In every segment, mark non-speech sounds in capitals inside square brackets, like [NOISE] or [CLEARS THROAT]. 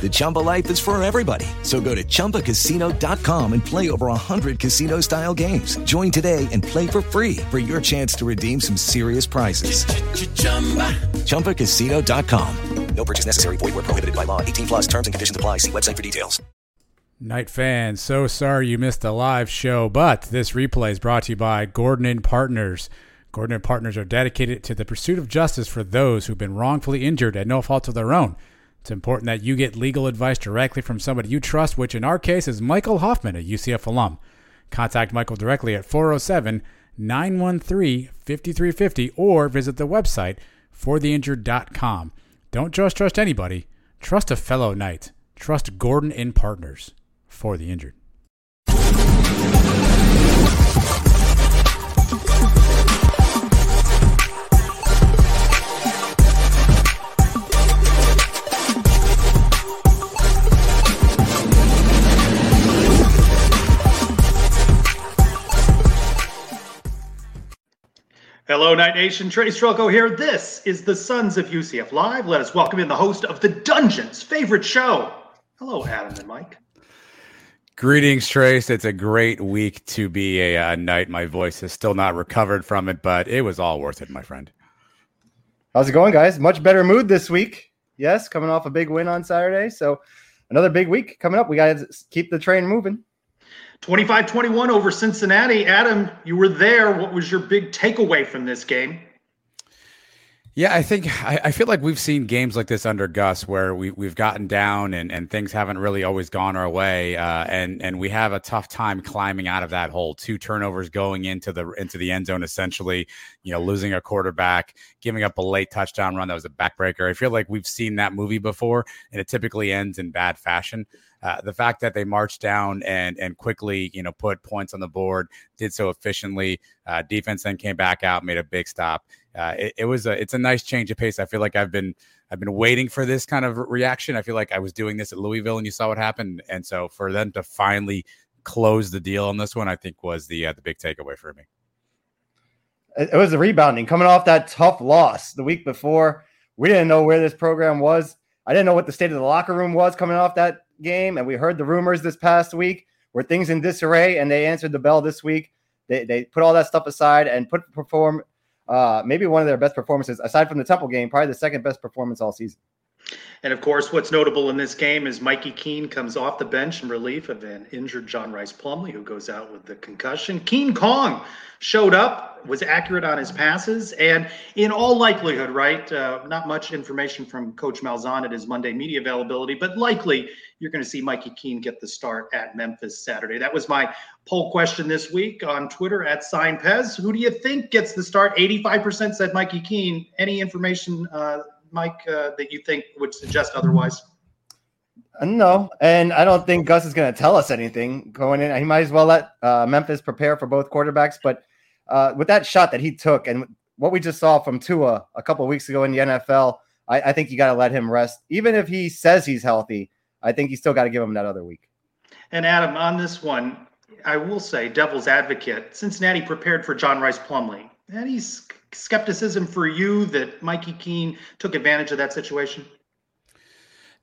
The Chumba life is for everybody. So go to ChumbaCasino.com and play over 100 casino style games. Join today and play for free for your chance to redeem some serious prizes. ChumbaCasino.com. No purchase necessary. Void where prohibited by law. 18 plus terms and conditions apply. See website for details. Knight fans, so sorry you missed the live show, but this replay is brought to you by Gordon and Partners. Gordon and Partners are dedicated to the pursuit of justice for those who've been wrongfully injured at no fault of their own. It's important that you get legal advice directly from somebody you trust, which in our case is Michael Hoffman, a UCF alum. Contact Michael directly at 407 913 5350 or visit the website fortheinjured.com. Don't just trust anybody, trust a fellow knight. Trust Gordon and Partners for the injured. Hello, Knight Nation. Trace Trylko here. This is the Sons of UCF Live. Let us welcome in the host of the Dungeon's favorite show. Hello, Adam and Mike. Greetings, Trace. It's a great week to be a, a knight. My voice is still not recovered from it, but it was all worth it, my friend. How's it going, guys? Much better mood this week. Yes, coming off a big win on Saturday. So another big week coming up. We got to keep the train moving. 25 21 over Cincinnati. Adam, you were there. What was your big takeaway from this game? Yeah, I think I, I, feel like we've seen games like this under Gus where we we've gotten down and, and things haven't really always gone our way, uh, and and we have a tough time climbing out of that hole. Two turnovers going into the into the end zone, essentially, you know, losing a quarterback, giving up a late touchdown run that was a backbreaker. I feel like we've seen that movie before, and it typically ends in bad fashion. Uh, the fact that they marched down and and quickly, you know, put points on the board, did so efficiently. Uh, defense then came back out, made a big stop uh, it, it, was a it's a nice change of pace. I feel like I've been I've been waiting for this kind of reaction. I feel like I was doing this at Louisville, and you saw what happened. And so for them to finally close the deal on this one, I think was the uh, the big takeaway for me. It was the rebounding coming off that tough loss the week before. We didn't know where this program was. I didn't know what the state of the locker room was coming off that game, and we heard the rumors this past week. Were things in disarray, and they answered the bell this week. They, they put all that stuff aside and put perform uh, maybe one of their best performances aside from the Temple game, probably the second best performance all season. And of course, what's notable in this game is Mikey Keene comes off the bench in relief of an injured John Rhys Plumlee, who goes out with the concussion. Keene Kong showed up, was accurate on his passes, and in all likelihood, right? Uh, not much information from Coach Malzahn at his Monday media availability, but likely you're going to see Mikey Keene get the start at Memphis Saturday. That was my poll question this week on Twitter at Sign Pez. Who do you think gets the start? 85% said Mikey Keene. Any information? Uh, Mike, uh, that you think would suggest otherwise? Uh, no, and I don't think Gus is going to tell us anything going in. He might as well let uh, Memphis prepare for both quarterbacks. But uh, with that shot that he took and what we just saw from Tua a couple weeks ago in the NFL, I, I think you got to let him rest. Even if he says he's healthy, I think you still got to give him that other week. And Adam, on this one, I will say, devil's advocate, Cincinnati prepared for John Rhys Plumlee. He's skepticism for you that Mikey Keene took advantage of that situation?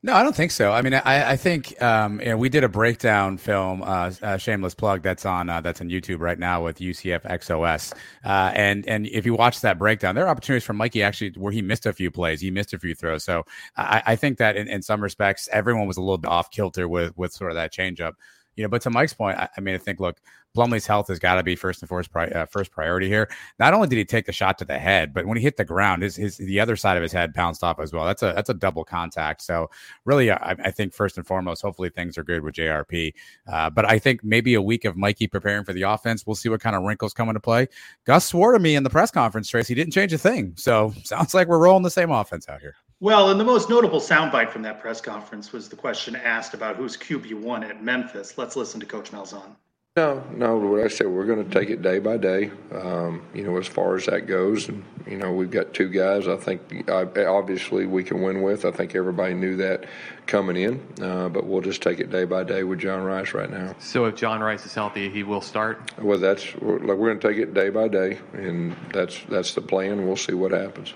No, I don't think so. I mean, I, I think um, you know, we did a breakdown film, uh, uh, shameless plug, that's on uh, that's on YouTube right now with UCF XOS. Uh, and and if you watch that breakdown, there are opportunities for Mikey actually where he missed a few plays, he missed a few throws. So I, I think that in, in some respects, everyone was a little bit off kilter with with sort of that changeup you know, but to Mike's point, I, I mean, I think look, Plumlee's health has got to be first and foremost pri- uh, first priority here. Not only did he take the shot to the head, but when he hit the ground, his, his the other side of his head bounced off as well. That's a that's a double contact. So really, I, I think first and foremost, hopefully things are good with JRP. Uh, but I think maybe a week of Mikey preparing for the offense, we'll see what kind of wrinkles come into play. Gus swore to me in the press conference, Trace, he didn't change a thing. So [LAUGHS] sounds like we're rolling the same offense out here. Well, and the most notable soundbite from that press conference was the question asked about who's QB1 at Memphis. Let's listen to Coach Malzahn. No, no. What I said, we're going to take it day by day. Um, you know, as far as that goes, and you know, we've got two guys. I think obviously we can win with. I think everybody knew that coming in, uh, but we'll just take it day by day with John Rhys right now. So if John Rhys is healthy, he will start. Well, that's like we're going to take it day by day, and that's that's the plan. We'll see what happens.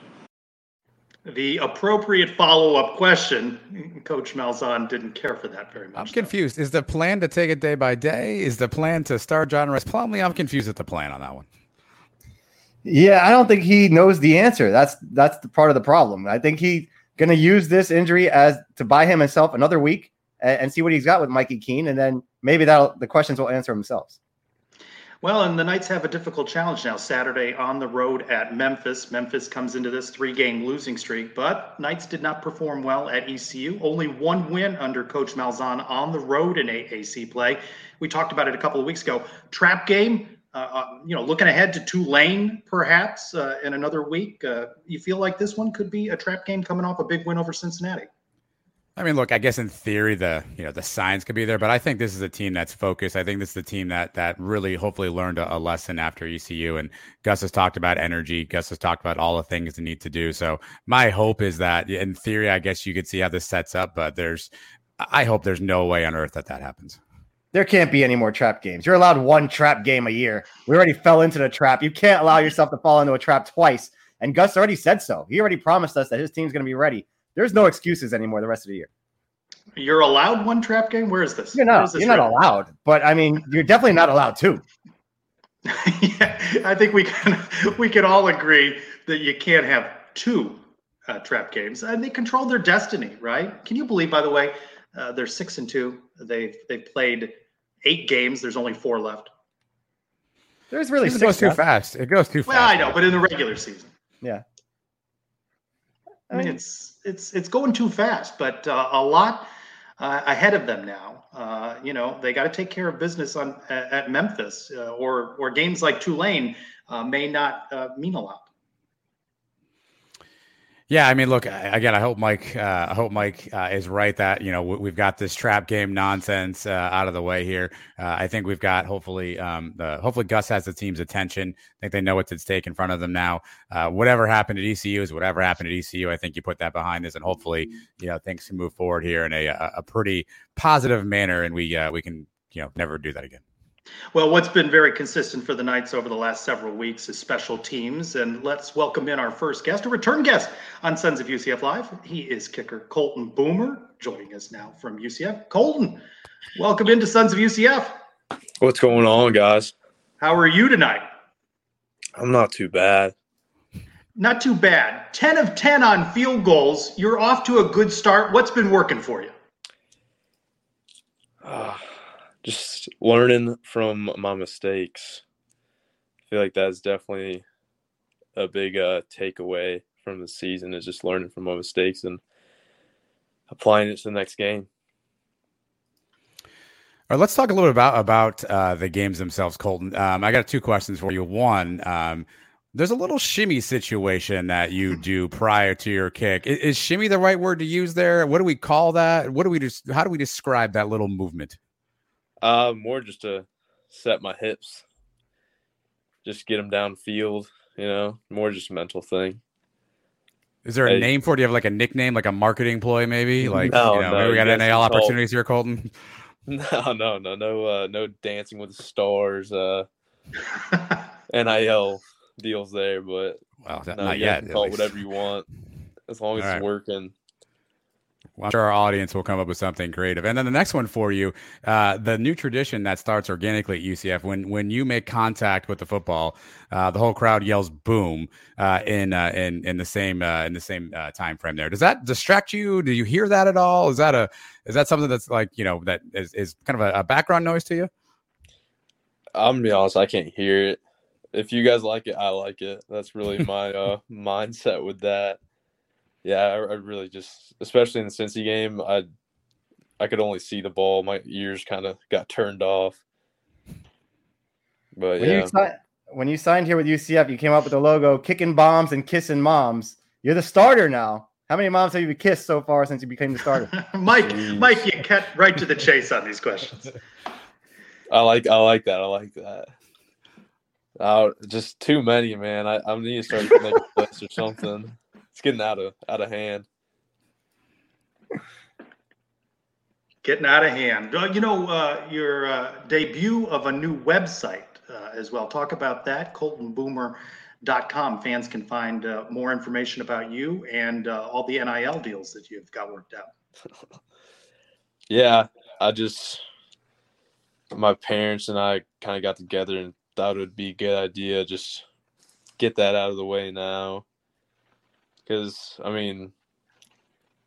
The appropriate follow up question, Coach Malzahn didn't care for that very much. I'm confused. Is the plan to take it day by day? Is the plan to start John Rhys Plumlee? I'm confused at the plan on that one. Yeah, I don't think he knows the answer. That's that's the part of the problem. I think he's going to use this injury as to buy him himself another week and, and see what he's got with Mikey Keene, and then maybe that'll the questions will answer themselves. Well, and the Knights have a difficult challenge now. Saturday on the road at Memphis. Memphis comes into this three game losing streak, but Knights did not perform well at ECU. Only one win under Coach Malzahn on the road in AAC play. We talked about it a couple of weeks ago. Trap game, uh, uh, you know, looking ahead to Tulane perhaps uh, in another week. Uh, you feel like this one could be a trap game coming off a big win over Cincinnati? I mean, look, I guess in theory the you know the signs could be there, but I think this is a team that's focused. I think this is the team that that really hopefully learned a, a, lesson after ECU. And Gus has talked about energy. Gus has talked about all the things they need to do. So my hope is that in theory, I guess you could see how this sets up, but there's I hope there's no way on earth that that happens. There can't be any more trap games. You're allowed one trap game a year. We already fell into the trap. You can't allow yourself to fall into a trap twice. And Gus already said so. He already promised us that his team's going to be ready there's no excuses anymore the rest of the year. You're allowed one trap game. Where is this? You're not. This you're not allowed. But I mean, you're definitely not allowed two. [LAUGHS] yeah, I think we can we can all agree that you can't have two uh, trap games, and they control their destiny, right? Can you believe? By the way, uh, they're six and two. They've they've played eight games. There's only four left. There's really it goes too fast. It goes too fast. Well, I know, but in the regular season, yeah. I mean, it's it's it's going too fast, but uh, a lot uh, ahead of them now. Uh, you know, they got to take care of business on at, at Memphis, uh, or or games like Tulane uh, may not uh, mean a lot. Yeah, I mean, look again. I hope Mike. Uh, I hope Mike uh, is right that you know we've got this trap game nonsense uh, out of the way here. Uh, I think we've got hopefully, um, hopefully Gus has the team's attention. I think they know what's at stake in front of them now. Uh, whatever happened at ECU is whatever happened at ECU. I think you put that behind us, and hopefully, you know, things can move forward here in a a pretty positive manner, and we uh, we can you know never do that again. Well, what's been very consistent for the Knights over the last several weeks is special teams. And let's welcome in our first guest, a return guest on Sons of UCF Live. He is kicker Colton Boomer, joining us now from UCF. Colton, welcome into Sons of UCF. What's going on, guys? How are you tonight? I'm not too bad. Not too bad. 10 of 10 on field goals. You're off to a good start. What's been working for you? Uh, just learning from my mistakes. I feel like that's definitely a big uh, takeaway from the season is just learning from my mistakes and applying it to the next game. All right, let's talk a little bit about about uh, the games themselves, Colton. Um, I got two questions for you. One, um, there's a little shimmy situation that you do prior to your kick. Is, is, shimmy the right word to use there? What do we call that? What do we just? How do we describe that little movement? Uh, more just to set my hips, just get them downfield. You know, more just mental thing. Is there a I, name for it? Do you have like a nickname, like a marketing ploy, maybe? [LAUGHS] Like, no, you know, no, maybe we got NAL opportunities here, Colton. [LAUGHS] [LAUGHS] No, no, no, no, uh, no dancing with the stars, uh, NIL deals there, but well, no, not yet. Call whatever you want as long as All it's right. working. I'm sure our audience will come up with something creative. And then the next one for you, uh, the new tradition that starts organically at UCF when when you make contact with the football, uh, the whole crowd yells "boom" uh, in uh, in in the same uh, in the same uh, time frame. There, does that distract you? Do you hear that at all? Is that a is that something that's like you know that is, is kind of a, a background noise to you? I'm gonna be honest, I can't hear it. If you guys like it, I like it. That's really my mindset with that. Yeah, I, I, really just, especially in the Cincy game, I I could only see the ball. My ears kind of got turned off. But when yeah. You si- when you signed here with UCF, you came up with the logo "Kicking Bombs and Kissing Moms." You're the starter now. How many moms have you kissed so far since you became the starter? [LAUGHS] Mike, Jeez. Mike, you cut right to the chase on these questions. I like, I like that. I like that. Oh, just too many, man. I, I need to start making a list or something. It's getting out of out of hand. Getting out of hand. You know, uh, your uh, debut of a new website uh, as well. Talk about that. ColtonBoomer.com. Fans can find uh, more information about you and uh, all the NIL deals that you've got worked out. [LAUGHS] yeah, I just my parents and I kind of got together and thought it would be a good idea just get that out of the way now because I mean,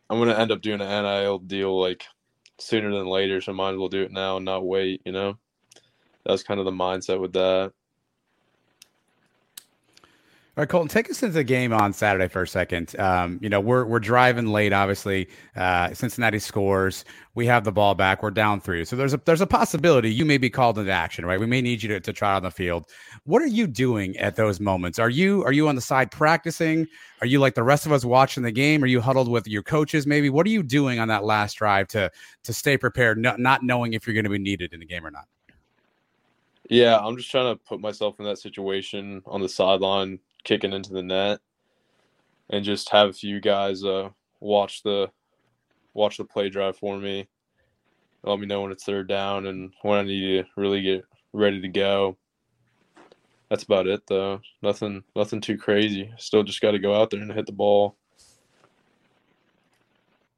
I'm gonna end up doing an NIL deal like sooner than later, so might as well do it now and not wait. You know, that was kind of the mindset with that. All right, Colton, take us into the game on Saturday for a second. Um, you know, we're we're driving late. Obviously, uh, Cincinnati scores. We have the ball back. We're down three. So there's a there's a possibility you may be called into action. Right? We may need you to, to try on the field. What are you doing at those moments? Are you are you on the side practicing? Are you like the rest of us watching the game? Are you huddled with your coaches? Maybe. What are you doing on that last drive to to stay prepared, not, not knowing if you're going to be needed in the game or not? Yeah, I'm just trying to put myself in that situation on the sideline, kicking into the net and just have a few guys uh, watch the watch the play drive for me. Let me know when it's third down and when I need to really get ready to go. That's about it though. Nothing nothing too crazy. Still just got to go out there and hit the ball.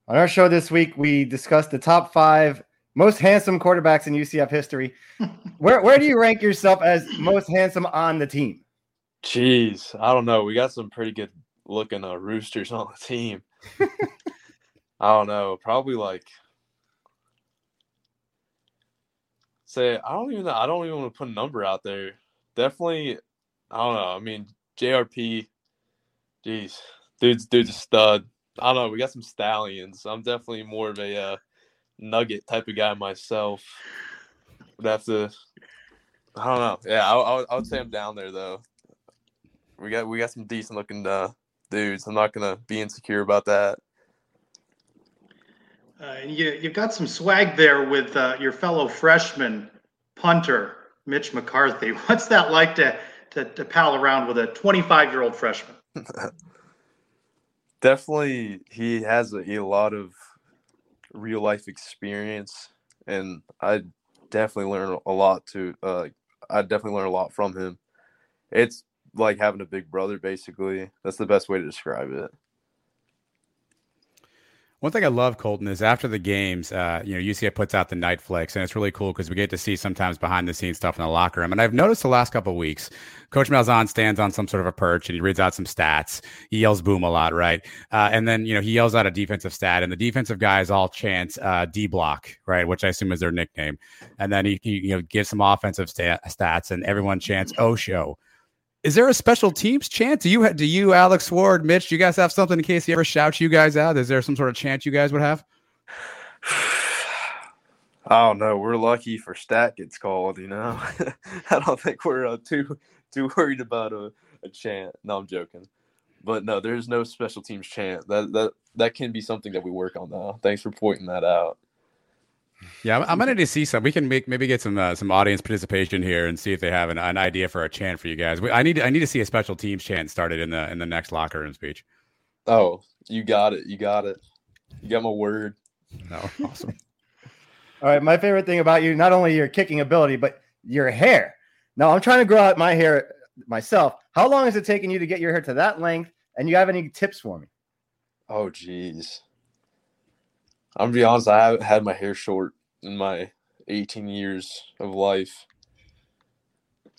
On our show this week, we discussed the top five most handsome quarterbacks in UCF history. [LAUGHS] where where do you rank yourself as most handsome on the team? Jeez, I don't know. We got some pretty good looking uh, roosters [LAUGHS] on the team. I don't know. Probably like say I don't even know. I don't even want to put a number out there. Definitely, I don't know. I mean, JRP, jeez, dude's dude's a stud. I don't know. We got some stallions. I'm definitely more of a uh, nugget type of guy myself. Would have to. I don't know. Yeah, I, I, I would say I'm down there though. We got we got some decent looking uh, dudes. I'm not gonna be insecure about that. Uh, you, you've got some swag there with uh, your fellow freshman punter Mitch McCarthy. [LAUGHS] What's that like to to, to pal around with a 25 year old freshman? [LAUGHS] Definitely, he has a, a lot of real life experience, and I definitely learn a lot to. Uh, I definitely learn a lot from him. It's like having a big brother, basically. That's the best way to describe it. One thing I love, Colton, is after the games, uh, you know, UCF puts out the night flicks, and it's really cool because we get to see sometimes behind the scenes stuff in the locker room. And I've noticed the last couple weeks, Coach Malzahn stands on some sort of a perch and he reads out some stats. He yells "boom" a lot, right? Uh, and then you know he yells out a defensive stat, and the defensive guys all chant uh, "D block," right, which I assume is their nickname. And then he, he you know gives some offensive stat, stats, and everyone chants "Osho." Is there a special teams chant? Do you do you Alex Ward, Mitch? Do you guys have something in case he ever shouts you guys out? Is there some sort of chant you guys would have? [SIGHS] I don't know. We're lucky for stat gets called. You know, [LAUGHS] I don't think we're uh, too too worried about a, a chant. No, I'm joking. But no, there's no special teams chant. That that that can be something that we work on now. Thanks for pointing that out. Yeah, I'm, gonna need to see some. We can make maybe get some uh, some audience participation here and see if they have an, an idea for a chant for you guys. We, I need to, I need to see a special teams chant started in the in the next locker room speech. Oh, you got it. You got it. You got my word. No, awesome. [LAUGHS] All right, my favorite thing about you, not only your kicking ability, but your hair. Now I'm trying to grow out my hair myself. How long is it taking you to get your hair to that length? And you have any tips for me? Oh, geez. I'm gonna be honest. I haven't had my hair short in my 18 years of life,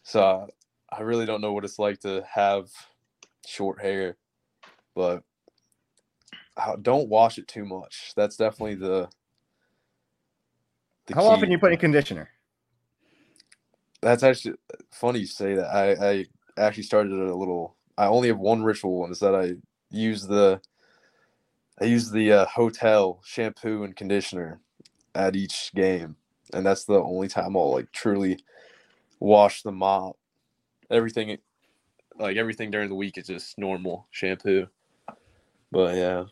so I really don't know what it's like to have short hair. But don't wash it too much. That's definitely the. the How key. often you put in conditioner? That's actually funny you say that. I, I actually started a little. I only have one ritual, and it's that I use the. I use the uh, hotel shampoo and conditioner at each game, and that's the only time I'll like truly wash the mop. Everything, like everything during the week, is just normal shampoo. But yeah.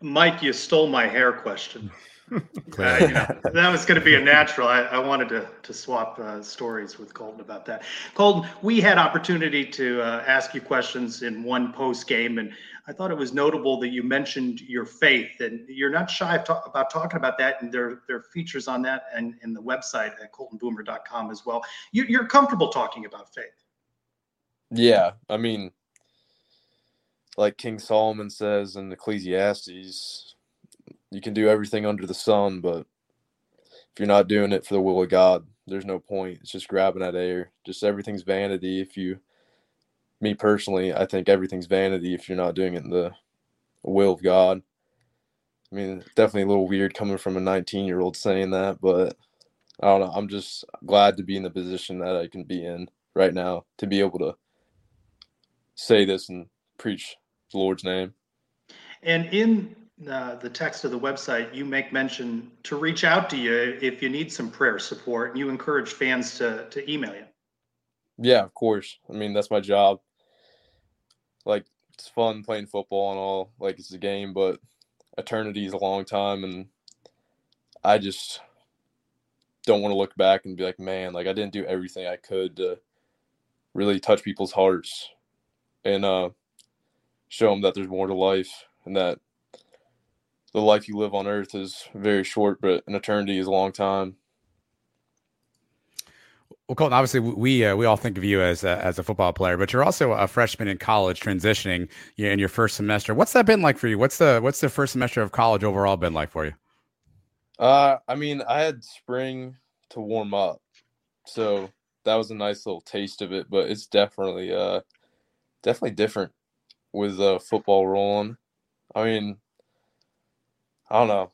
Mike, you stole my hair question. Uh, you know, that was going to be a natural. I, I wanted to to swap uh, stories with Colton about that. Colton, we had opportunity to uh, ask you questions in one post game, and I thought it was notable that you mentioned your faith, and you're not shy talk, about talking about that. And there there are features on that and in the website at coltonboomer.com as well. You, you're comfortable talking about faith. Yeah, I mean, like King Solomon says in Ecclesiastes, you can do everything under the sun, but if you're not doing it for the will of God, there's no point. It's just grabbing at air. Just everything's vanity. If you, me personally, I think everything's vanity if you're not doing it in the will of God. I mean, definitely a little weird coming from a 19 year old saying that, but I don't know. I'm just glad to be in the position that I can be in right now to be able to say this and preach the Lord's name. And in the text of the website, you make mention to reach out to you if you need some prayer support, and you encourage fans to to email you. Yeah, of course. I mean, that's my job. Like, it's fun playing football and all. Like, it's a game, but eternity is a long time, and I just don't want to look back and be like, man, like I didn't do everything I could to really touch people's hearts and uh, show them that there's more to life and that the life you live on earth is very short, but an eternity is a long time. Well, Colton, obviously we uh, we all think of you as a, as a football player, but you're also a freshman in college, transitioning in your first semester. What's that been like for you? What's the what's the first semester of college overall been like for you? Uh, I mean, I had spring to warm up, so that was a nice little taste of it. But it's definitely uh definitely different with uh, football rolling. I mean, I don't know.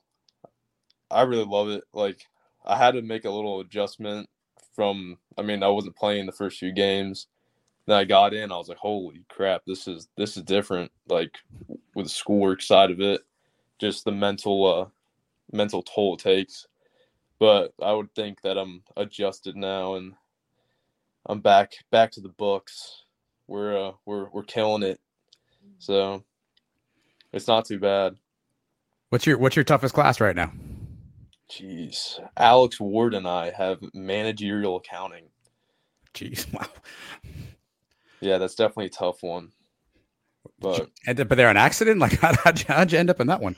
I really love it. Like I had to make a little adjustment from. I mean, I wasn't playing the first few games. Then I got in. I was like, "Holy crap! This is this is different." Like with the schoolwork side of it, just the mental uh, mental toll it takes. But I would think that I'm adjusted now and I'm back back to the books. We're uh, we're we're killing it so it's not too bad. What's your what's your toughest class right now? Jeez, Alex Ward and I have managerial accounting. Jeez, [LAUGHS] wow. Yeah, that's definitely a tough one. But end up there an accident? [LAUGHS] Like how, how'd, you, how'd you end up in that one?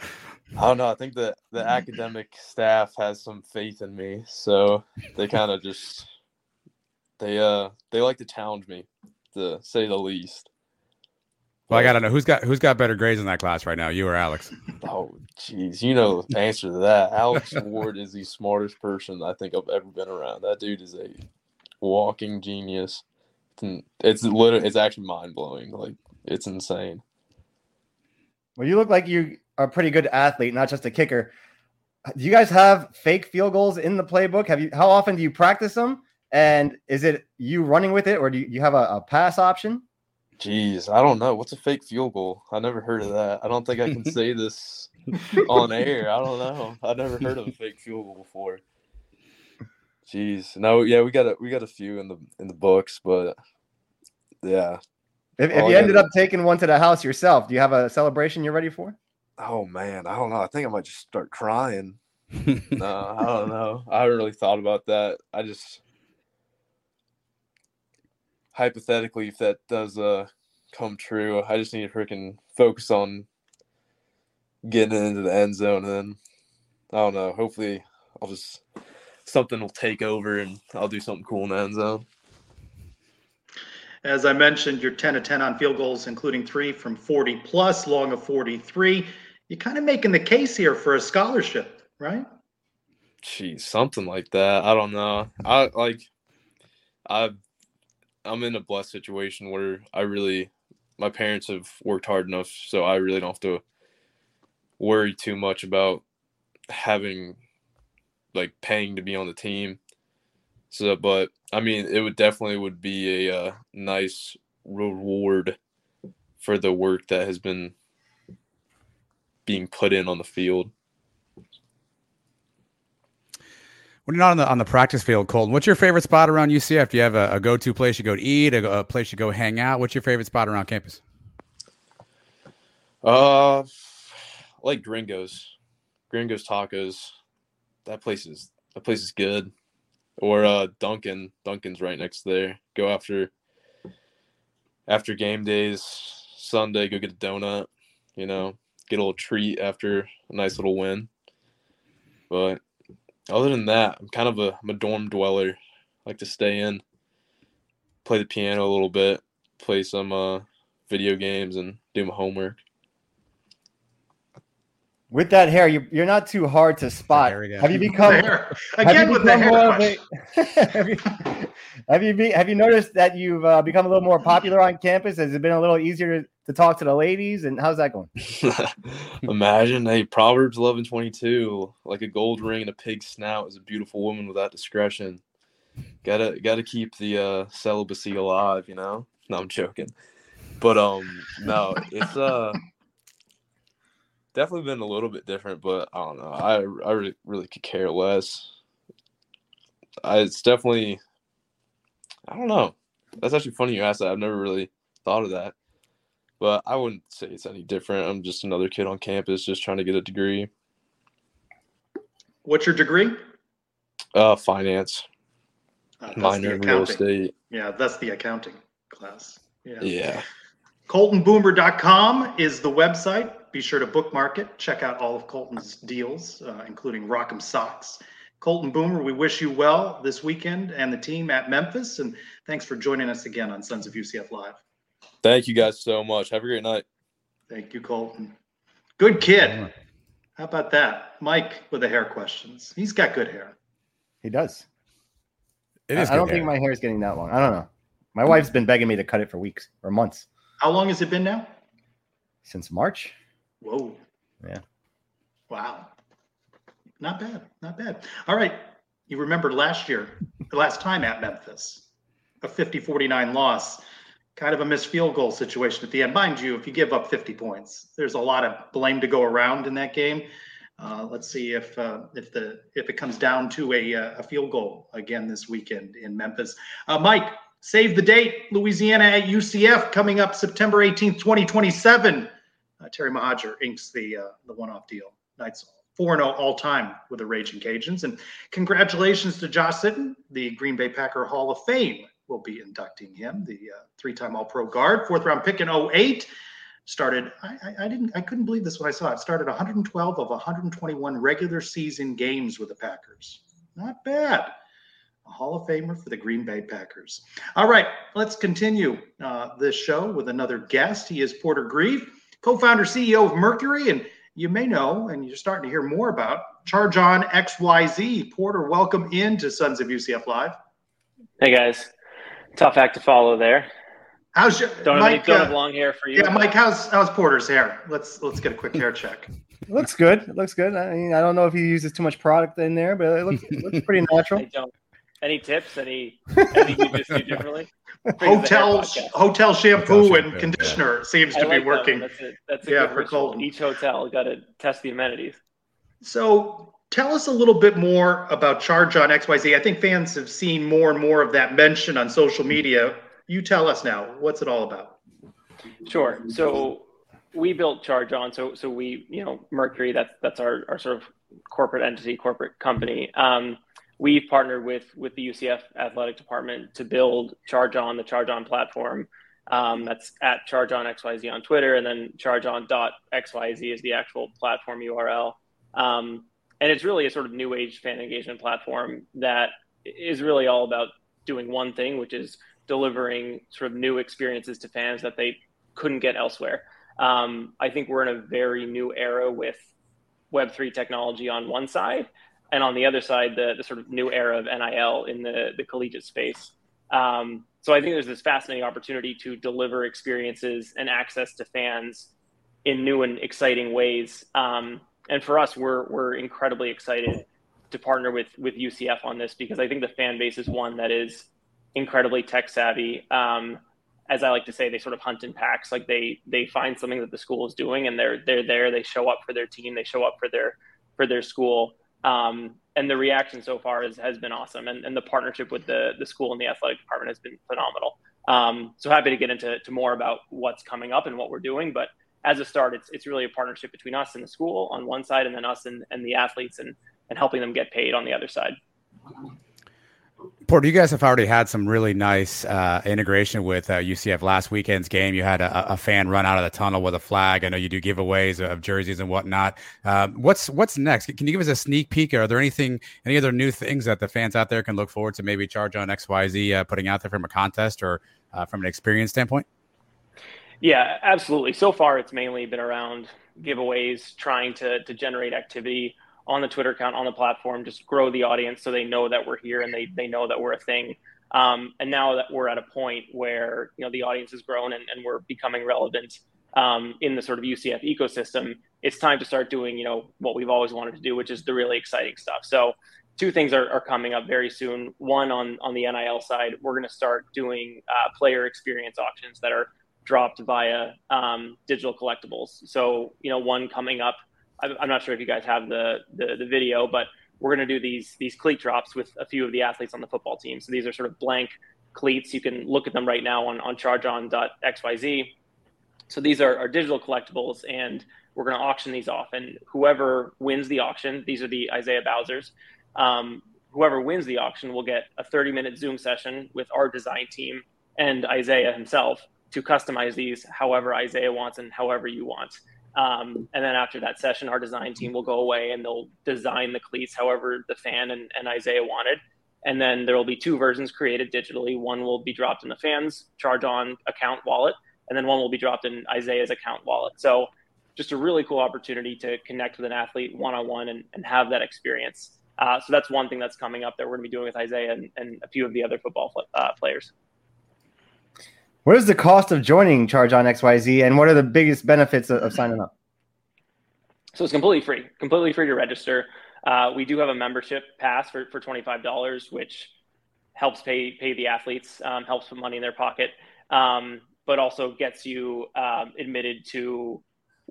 I don't know. I think the the academic staff has some faith in me, so they kind of just they uh they like to challenge me, to say the least. Well, I gotta know who's got who's got better grades in that class right now, you or Alex? Oh, jeez, you know the answer to that. Alex Ward is the smartest person I think I've ever been around. That dude is a walking genius. It's literally, it's actually mind blowing. Like it's insane. Well, you look like you are a pretty good athlete, not just a kicker. Do you guys have fake field goals in the playbook? Have you? How often do you practice them? And is it you running with it, or do you, you have a, a pass option? Jeez, I don't know. What's a fake field goal? I never heard of that. I don't think I can [LAUGHS] say this [LAUGHS] on air. I don't know. I never heard of a fake field goal before. Jeez, no, yeah, we got a we got a few in the in the books, but yeah. If, if oh, you ended up taking one to the house yourself, do you have a celebration you're ready for? Oh man, I don't know. I think I might just start crying. [LAUGHS] no, I don't know. I haven't really thought about that. I just hypothetically, if that does uh come true, I just need to freaking focus on getting into the end zone, and then I don't know. Hopefully, I'll just something will take over, and I'll do something cool in the end zone. As I mentioned, you're 10 to 10 on field goals, including three from 40 plus, long of 43. you're kind of making the case here for a scholarship, right? Geez, something like that. I don't know. I like I I'm in a blessed situation where I really my parents have worked hard enough so I really don't have to worry too much about having like paying to be on the team. So but I mean it would definitely would be a uh, nice reward for the work that has been being put in on the field. When you're not on the on the practice field, Colton, what's your favorite spot around UCF? Do you have a, a go to place you go to eat, a, a, place you go hang out? What's your favorite spot around campus? Uh, I like Gringos, Gringos Tacos. That place is that place is good. Or uh, Dunkin. Dunkin's right next there. Go after after game days, Sunday, go get a donut. You know, get a little treat after a nice little win. But other than that, I'm kind of a, I'm a dorm dweller. I like to stay in, play the piano a little bit, play some uh, video games, and do my homework. With that hair, you, you're not too hard to spot. Have you become again with the hair? [LAUGHS] A, [LAUGHS] have, you, have you be, have you noticed that you've uh, become a little more popular on campus? Has it been a little easier to, to talk to the ladies? And how's that going? [LAUGHS] Imagine, hey, Proverbs eleven twenty two, like a gold ring and a pig's snout is a beautiful woman without discretion. Gotta gotta keep the uh, celibacy alive, you know. No, I'm joking, but um, no, it's uh definitely been a little bit different, but I don't know. I I really, really could care less. I, it's definitely I don't know. That's actually funny you asked that. I've never really thought of that. But I wouldn't say it's any different. I'm just another kid on campus just trying to get a degree. What's your degree? Uh finance. Uh, Minor in real estate. Yeah, that's the accounting class. Yeah. Yeah. ColtonBoomer.com is the website. Be sure to bookmark it. Check out all of Colton's deals, uh, including Rock'em Socks. Colton Boomer, we wish you well this weekend and the team at Memphis. And thanks for joining us again on Sons of UCF Live. Thank you guys so much. Have a great night. Thank you, Colton. Good kid. How about that? Mike with the hair questions. He's got good hair. He does. It is I, I don't good think my hair is getting that long. I don't know. My wife's been begging me to cut it for weeks or months How long has it been now? since March. Whoa. Yeah. Wow. Not bad. Not bad. All right. You remember last year, the last time at Memphis, a 50 49 loss, kind of a missed field goal situation at the end. Mind you, if you give up 50 points, there's a lot of blame to go around in that game. Uh, let's see if uh, if the if it comes down to a, uh, a field goal again this weekend in Memphis. Uh, Mike, save the date. Louisiana at UCF coming up September 18th, 2027. Uh, Terry Mohajir inks the uh, the one-off deal. Knights 4 0 all time with the Raging Cajuns. And congratulations to Josh Sitton, the Green Bay Packer Hall of Fame will be inducting him, the uh, three time All Pro guard, fourth round pick in 08. Started, I, I, I didn't, I couldn't believe this when I saw it. Started 112 of 121 regular season games with the Packers. Not bad. A Hall of Famer for the Green Bay Packers. All right, let's continue uh, this show with another guest. He is Porter Grieve, co founder, CEO of Mercury, and you may know, and you're starting to hear more about Charge On XYZ. Porter, welcome into Sons of UCF Live. Hey guys, tough act to follow there. How's your Don't, Mike? have, don't uh, have long hair for you. yeah, Mike. How's how's Porter's hair? Let's let's get a quick hair check. It [LAUGHS] looks good. It looks good. I mean, I don't know if he uses too much product in there, but it looks, it looks pretty [LAUGHS] natural. I don't. Any tips? Any anything you just do differently? Hotel Podcast. hotel shampoo Hotel and shampoo, conditioner seems I to like be working. one. That's a, that's a Yeah, good for ritual. Colton. Each hotel got to test the amenities. So tell us a little bit more about Charge on XYZ. I think fans have seen more and more of that mention on social media. You tell us now. What's it all about? Sure. So we built Charge On. So so we you know Mercury. That's that's our our sort of corporate entity, corporate company. Um, we've partnered with with the UCF athletic department to build Charge On, the Charge On platform. Um, that's at Charge On XYZ on Twitter, and then Charge On XYZ is the actual platform URL. Um, and it's really a sort of new age fan engagement platform that is really all about doing one thing, which is delivering sort of new experiences to fans that they couldn't get elsewhere. Um, I think we're in a very new era with Web3 technology on one side, and on the other side, the, the sort of new era of NIL in the, the collegiate space. Um, so I think there's this fascinating opportunity to deliver experiences and access to fans in new and exciting ways. Um, and for us, we're we're incredibly excited to partner with with UCF on this because I think the fan base is one that is incredibly tech savvy. Um, as I like to say, they sort of hunt in packs. Like they they find something that the school is doing, and they're they're there. They show up for their team. They show up for their for their school. Um, and the reaction so far is, has been awesome. And, and the partnership with the the school and the athletic department has been phenomenal. Um, so happy to get into to more about what's coming up and what we're doing. But as a start, it's it's really a partnership between us and the school on one side, and then us and, and the athletes, and and helping them get paid on the other side. Porter, you guys have already had some really nice uh, integration with uh, UCF last weekend's game. You had a, a, fan run out of the tunnel with a flag. I know you do giveaways of jerseys and whatnot. Uh, what's what's next? Can you give us a sneak peek? Are there anything, any other new things that the fans out there can look forward to? Maybe charge on X Y Z uh, putting out there from a contest or uh, from an experience standpoint. Yeah, absolutely. So far, it's mainly been around giveaways, trying to to generate activity on the Twitter account, on the platform, just grow the audience so they know that we're here and they, they know that we're a thing. Um, and now that we're at a point where, you know, the audience has grown and, and we're becoming relevant um, in the sort of UCF ecosystem, it's time to start doing, you know, what we've always wanted to do, which is the really exciting stuff. So two things are, are coming up very soon. One on, on the NIL side, we're going to start doing uh, player experience auctions that are dropped via um, digital collectibles. So, you know, one coming up I'm not sure if you guys have the, the, the video, but we're going to do these these cleat drops with a few of the athletes on the football team. So these are sort of blank cleats. You can look at them right now on on chargeon.xyz. So these are, are digital collectibles, and we're going to auction these off. And whoever wins the auction, these are the Isaiah Bowsers. Um, whoever wins the auction will get a 30 minute Zoom session with our design team and Isaiah himself to customize these however Isaiah wants and however you want. Um, and then after that session, our design team will go away and they'll design the cleats however the fan and, and Isaiah wanted. And then there will be two versions created digitally. One will be dropped in the fans charge on account wallet, and then one will be dropped in Isaiah's account wallet. So just a really cool opportunity to connect with an athlete one on one and have that experience. Uh, so that's one thing that's coming up that we're going to be doing with Isaiah and, and a few of the other football uh, players. What is the cost of joining Charge on XYZ and what are the biggest benefits of, of signing up? So it's completely free, completely free to register. Uh, we do have a membership pass for, for $25, which helps pay, pay the athletes, um, helps put money in their pocket, um, but also gets you um, admitted to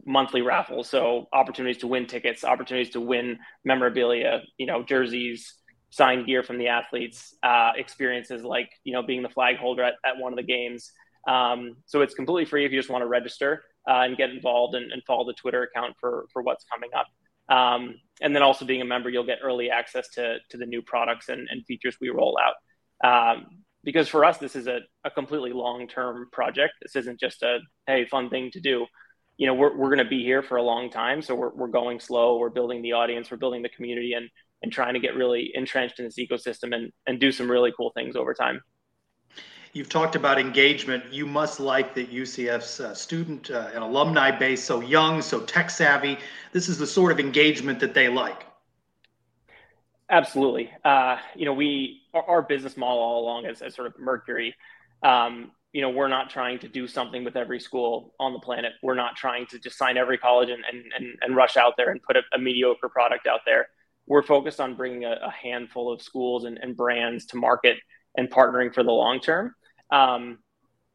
monthly raffles. So opportunities to win tickets, opportunities to win memorabilia, you know, jerseys, signed gear from the athletes, uh, experiences like, you know, being the flag holder at, at one of the games, um, so it's completely free if you just want to register uh, and get involved and, and, follow the Twitter account for for what's coming up. Um, and then also being a member, you'll get early access to to the new products and, and features we roll out. Um, because for us, this is a, a completely long term project. This isn't just a hey fun thing to do. You know, we're we're going to be here for a long time, so we're we're going slow. We're building the audience, we're building the community, and and trying to get really entrenched in this ecosystem and and do some really cool things over time. You've talked about engagement. You must like that UCF's uh, student uh, and alumni base so young, so tech savvy. This is the sort of engagement that they like. Absolutely. Uh, you know, we our, our, business model all along as, as sort of Mercury. Um, you know, we're not trying to do something with every school on the planet. We're not trying to just sign every college and and, and, and rush out there and put a, a, mediocre product out there. We're focused on bringing a, a handful of schools and, and brands to market and partnering for the long term. Um,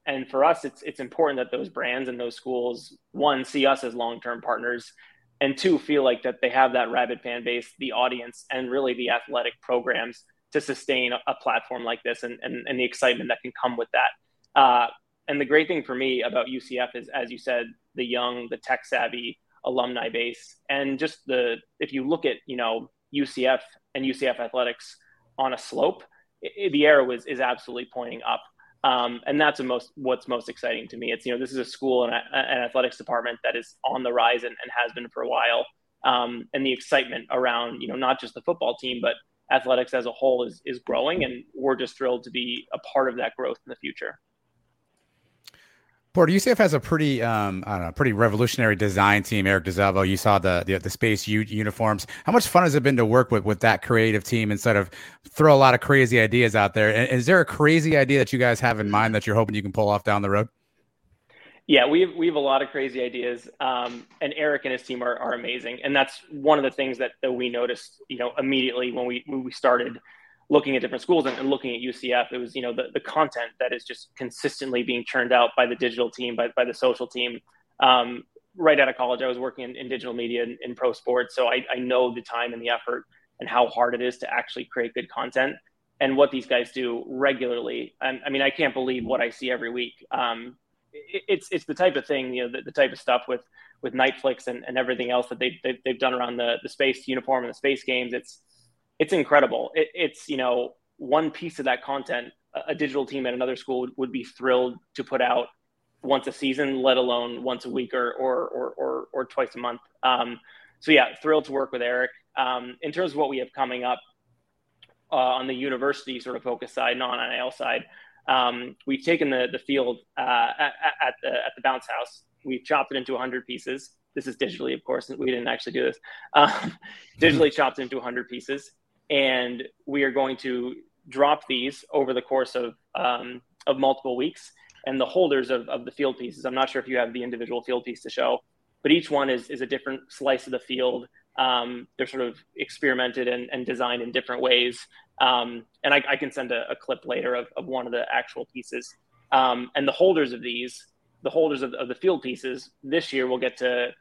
and for us, it's it's important that those brands and those schools, one, see us as long term partners, and two, feel like that they have that rabid fan base, the audience, and really the athletic programs to sustain a, platform like this and, and, and the excitement that can come with that. Uh, and the great thing for me about UCF is, as you said, the young, the tech savvy alumni base, and just the if you look at you know UCF and UCF athletics on a slope, it, the arrow is is absolutely pointing up. Um, and that's most what's most exciting to me. It's you know this is a school and an athletics department that is on the rise and, and has been for a while. Um, and the excitement around you know not just the football team but athletics as a whole is is growing, and we're just thrilled to be a part of that growth in the future. Porter, UCF has a pretty, um, I don't know, pretty revolutionary design team. Eric DeZalvo, you saw the the, the space uniforms. How much fun has it been to work with with that creative team instead of throw a lot of crazy ideas out there? And is there a crazy idea that you guys have in mind that you're hoping you can pull off down the road? Yeah, we have, we have a lot of crazy ideas, um, and Eric and his team are, are amazing, and that's one of the things that, that we noticed, you know, immediately when we when we started looking at different schools and, and, looking at UCF, it was you know the, the content that is just consistently being churned out by the digital team, by by the social team. Um, right out of college, I was working in, in digital media in, in, pro sports, so I, I know the time and the effort and how hard it is to actually create good content. And what these guys do regularly, and I mean, I can't believe what I see every week. Um, it, it's it's the type of thing, you know, the, the type of stuff with with Netflix and, and everything else that they've, they've, they've done around the, the space uniform and the space games. It's it's incredible. It, it's you know one piece of that content a digital team at another school would, would, be thrilled to put out once a season, let alone once a week or or or or, or twice a month. Um, so yeah, thrilled to work with Eric. Um, in terms of what we have coming up uh, on the university sort of focus side, non NIL side, um, we've taken the the field uh, at, at, the at the bounce house. We've chopped it into 100 pieces. This is digitally, of course. We didn't actually do this. Um, [LAUGHS] digitally chopped into 100 pieces and we are going to drop these over the course of um, of multiple weeks. And the holders of, of the field pieces, I'm not sure if you have the individual field piece to show, but each one is is a different slice of the field. Um, they're sort of experimented and, and designed in different ways. Um, and I, I, can send a, a, clip later of, of one of the actual pieces. Um, and the holders of these, the holders of, of, the field pieces, this year will get to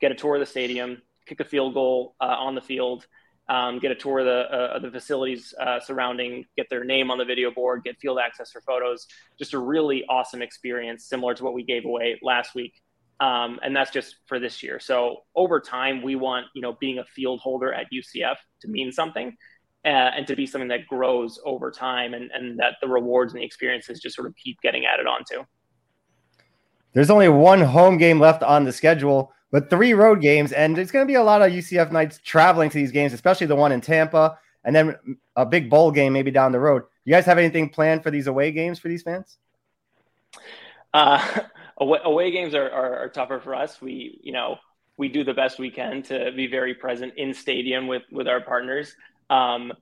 get a tour of the stadium, kick a field goal uh, on the field, um, get a tour of the, uh, of the facilities uh, surrounding, get their name on the video board, get field access for photos. Just a really awesome experience, similar to what we gave away last week. Um, and that's just for this year. So over time, we want you know being a field holder at UCF to mean something, uh, and to be something that grows over time, and and that the rewards and the experiences just sort of keep getting added onto. There's only one home game left on the schedule but three road games, and it's going to be a lot of UCF Knights traveling to these games, especially the one in Tampa, and then a big bowl game maybe down the road. You guys have anything planned for these away games for these fans? Uh, [LAUGHS] away, away games are, are, are tougher for us. We, you know, we do the best we can to be very present in stadium with with our partners. Um,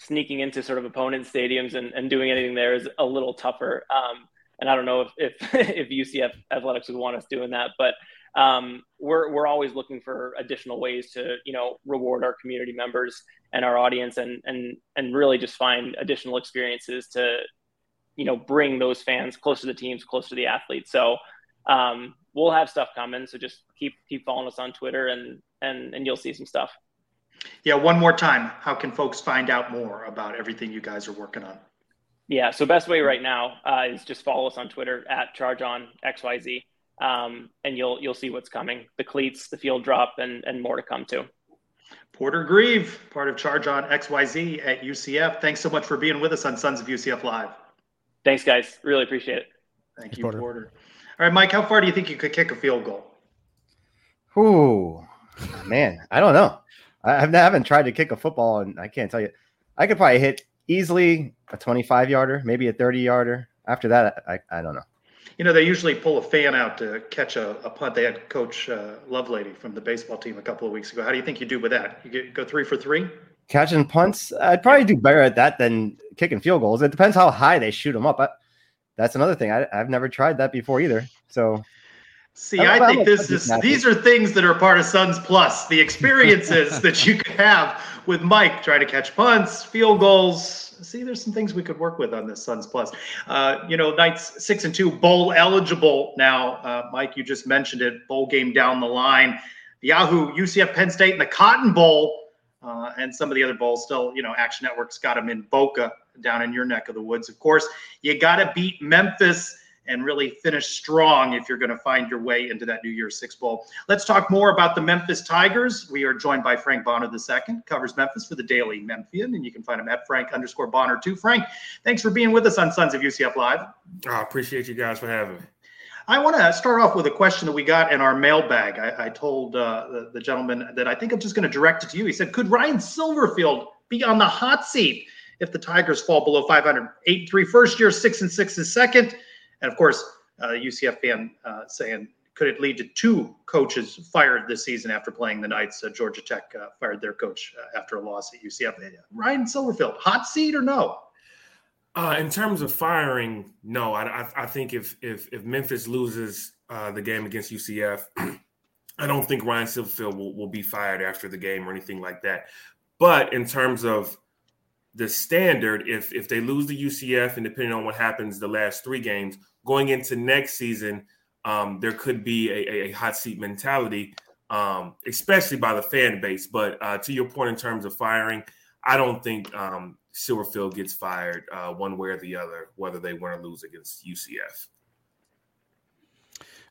sneaking into sort of opponent stadiums and, and doing anything there is a little tougher. Um, and I don't know if, if, [LAUGHS] if UCF athletics would want us doing that, but um, we're we're always looking for additional ways to you know reward our community members and our audience and and and really just find additional experiences to you know bring those fans close to the teams close to the athletes. So um, we'll have stuff coming. So just keep keep following us on twitter and and and you'll see some stuff. Yeah one more time. How can folks find out more about everything you guys are working on? Yeah so best way right now uh, is just follow us on twitter at charge on xyz um, and you'll you'll see what's coming. The cleats, the field drop, and and more to come too. Porter Grieve, part of Charge on XYZ at UCF. Thanks so much for being with us on Sons of UCF Live. Thanks, guys. Really appreciate it. Thank Thanks, you, Porter. Porter. All right, Mike, how far do you think you could kick a field goal? Ooh, man, I don't know. I haven't tried to kick a football, and I can't tell you. I could probably hit easily a 25 yarder, maybe a 30 yarder. After that, I, I don't know you know, they usually pull a fan out to catch a, a punt. They had Coach uh, Lovelady from the baseball team a couple of weeks ago. How do you think you do with that? You get, go three for three? Catching punts, I'd probably do better at that than kicking field goals. It depends how high they shoot them up. I, that's another thing. I, have never tried that before either. So, see, I, I think this is these are things that are part of Sons Plus. The experiences [LAUGHS] that you could have with Mike trying to catch punts, field goals, see, there's some things we could work with on this Sons Plus. Uh, you know, Knights six and two, bowl eligible now. Uh, Mike, you just mentioned it. Bowl game down the line. Yahoo, UCF, Penn State, and the Cotton Bowl, uh, and some of the other bowls. Still, you know, Action Network's got them in Boca down in your neck of the woods. Of course, you got to beat Memphis and really finish strong if you're going to find your way into that New Year's Six Bowl. Let's talk more about the Memphis Tigers. We are joined by Frank Bonner II, covers Memphis for the Daily Memphian, and you can find him at Frank underscore Bonner too. Frank, thanks for being with us on Sons of UCF Live. I appreciate you guys for having me. I want to start off with a question that we got in our mailbag. I, I told uh, the, the gentleman that I think I'm just going to direct it to you. He said, "Could Ryan Silverfield be on the hot seat if the Tigers fall below 500? Eight and three first year, six and six is second." And of course, uh, UCF fan uh, saying, could it lead to two coaches fired this season after playing the Knights? Uh, Georgia Tech uh, fired their coach uh, after a loss at UCF. Ryan Silverfield, hot seat or no? Uh, in terms of firing, no. I, I, I think if if if Memphis loses uh, the game against UCF, [CLEARS THROAT] I don't think Ryan Silverfield will, will be fired after the game or anything like that. But in terms of the standard, if if they lose the UCF and depending on what happens the last three games, going into next season, um, there could be a, a, hot seat mentality, um, especially by the fan base. But uh, to your point in terms of firing, I don't think um, Silverfield gets fired uh, one way or the other, whether they win or lose against UCF.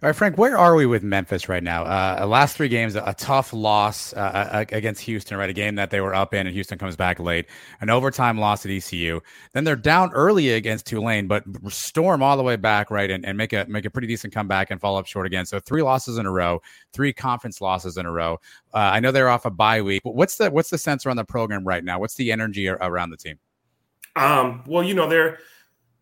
All right, Frank, where are we with Memphis right now? Uh, last three games, a, tough loss uh, against Houston, right? A game that they were up in, and Houston comes back late. An overtime loss at ECU. Then they're down early against Tulane, but storm all the way back, right, and, and make a make a pretty decent comeback and fall up short again. So three losses in a row, three conference losses in a row. Uh, I know they're off a bye week, but what's the what's the sense around the program right now? What's the energy around the team? Um, well, you know they're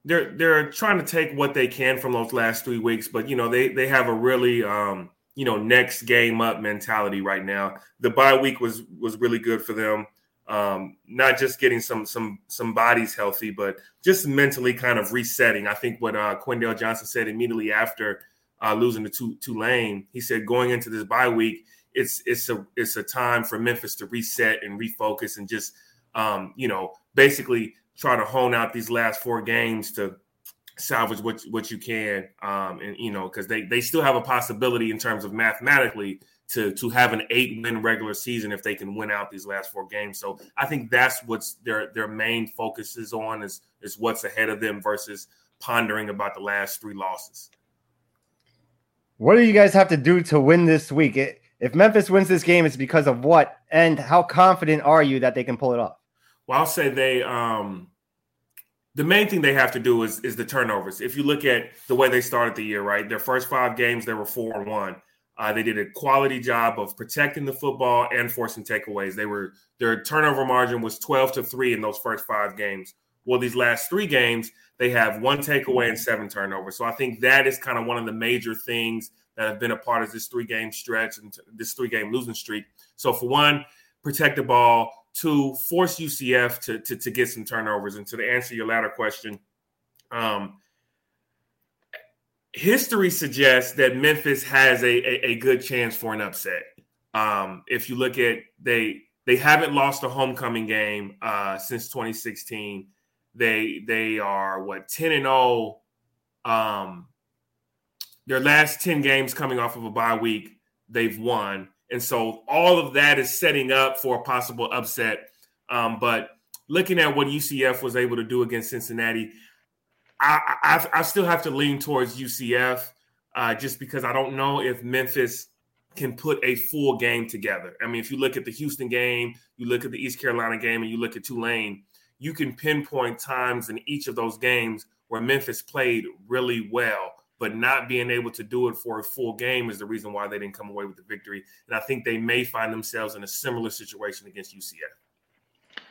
they're they're trying to take what they can from those last three weeks, but you know they they have a really um, you know next game up mentality right now. The bye week was was really good for them. Um, not just getting some some some bodies healthy, but just mentally kind of resetting. I think what uh, Quindell Johnson said immediately after uh, losing to Tulane, he said going into this bye week, it's it's a it's a time for Memphis to reset and refocus and just um, you know basically try to hone out these last four games to salvage what what you can, um, and you know because they they still have a possibility in terms of mathematically to to have an eight win regular season if they can win out these last four games. So I think that's what's their their main focus is on is is what's ahead of them versus pondering about the last three losses. What do you guys have to do to win this week? if Memphis wins this game, it's because of what? And how confident are you that they can pull it off? Well, I'll say they um the main thing they have to do is is the turnovers. If you look at the way they started the year, right? Their first five games, they were four and one. Uh, they did a quality job of protecting the football and forcing takeaways. They were their turnover margin was twelve to three in those first five games. Well, these last three games, they have one takeaway and seven turnovers. So I think that is kind of one of the major things that have been a part of this three game stretch and this three game losing streak. So for one, protect the ball, to force UCF to, to, to get some turnovers. And to answer your latter question, um, history suggests that Memphis has a, a, a good chance for an upset. Um, if you look at they they haven't lost a homecoming game uh, since 2016. They they are what 10 and 0. Um, their last 10 games coming off of a bye week, they've won. And so all of that is setting up for a possible upset. Um, but looking at what UCF was able to do against Cincinnati, I, I, I still have to lean towards UCF uh, just because I don't know if Memphis can put a full game together. I mean, if you look at the Houston game, you look at the East Carolina game, and you look at Tulane, you can pinpoint times in each of those games where Memphis played really well but not being able to do it for a full game is the reason why they didn't come away with the victory. And I think they may find themselves in a similar situation against UCF.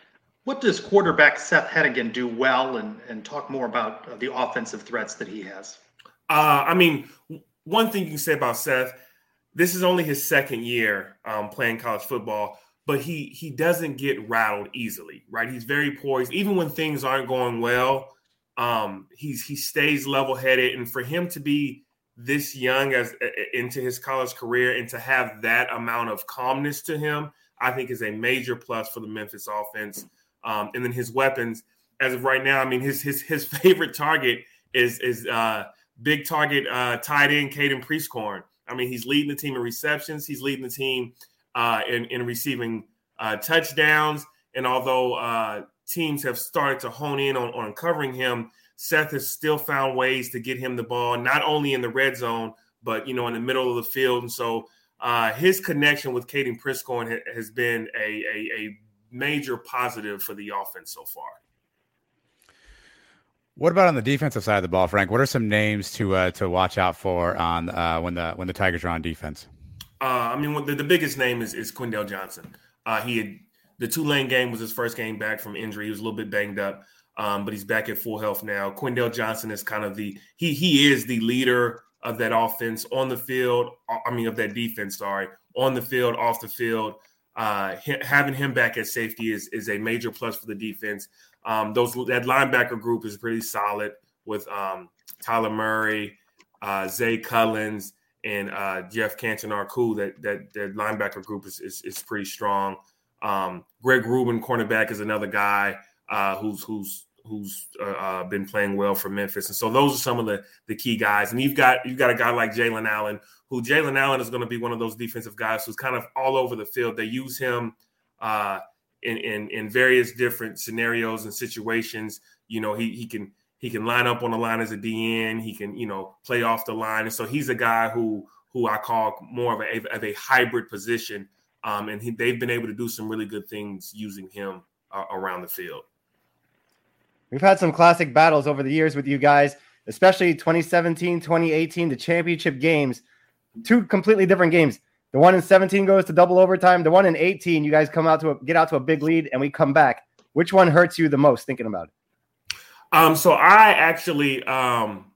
What does quarterback Seth Henigan do well, and and talk more about uh, the offensive threats that he has? Uh, I mean, one thing you can say about Seth, this is only his second year um, playing college football, but he he doesn't get rattled easily, right? He's very poised, even when things aren't going well um, he's he stays level headed, and for him to be this young as into his college career and to have that amount of calmness to him, I think is a major plus for the Memphis offense. Um, and then his weapons, as of right now, I mean his his his [LAUGHS] favorite target is is uh, big target uh, tight end Caden Prieskorn. I mean he's leading the team in receptions, he's leading the team uh, in in receiving uh, touchdowns. And although uh, teams have started to hone in on, on covering him, Seth has still found ways to get him the ball, not only in the red zone, but you know, in the middle of the field. And so uh, his connection with Caden Prieskorn ha- has been a, a, a major positive for the offense so far. What about on the defensive side of the ball, Frank? What are some names to uh, to watch out for on uh, when the when the Tigers are on defense? Uh, I mean, the, the biggest name is is Quindell Johnson. Uh, he had the Tulane game was his first game back from injury. He was a little bit banged up, um, but he's back at full health now. Quindell Johnson is kind of the he he is the leader of that offense on the field. I mean, of that defense. Sorry, on the field, off the field. Uh, having him back at safety is is a major plus for the defense. Um, those that linebacker group is pretty solid with um, Tyler Murray, uh, Zay Cullins, and uh, Jeff Canton are cool. That that that linebacker group is is, is pretty strong. Um, Greg Rubin, cornerback, is another guy uh, who's who's who's uh, uh, been playing well for Memphis, and so those are some of the the key guys. And you've got you've got a guy like Jalen Allen, who Jalen Allen is going to be one of those defensive guys who's kind of all over the field. They use him uh, in, in in various different scenarios and situations. You know, he he can he can line up on the line as a DN. He can you know play off the line, and so he's a guy who who I call more of a of a hybrid position. Um, and he, they've been able to do some really good things using him uh, around the field. We've had some classic battles over the years with you guys, especially 2017, 2018, the championship games. Two completely different games. The one in 17 goes to double overtime. The one in 18, you guys come out to a, get out to a big lead, and we come back. Which one hurts you the most thinking about it? Um, so I actually, um,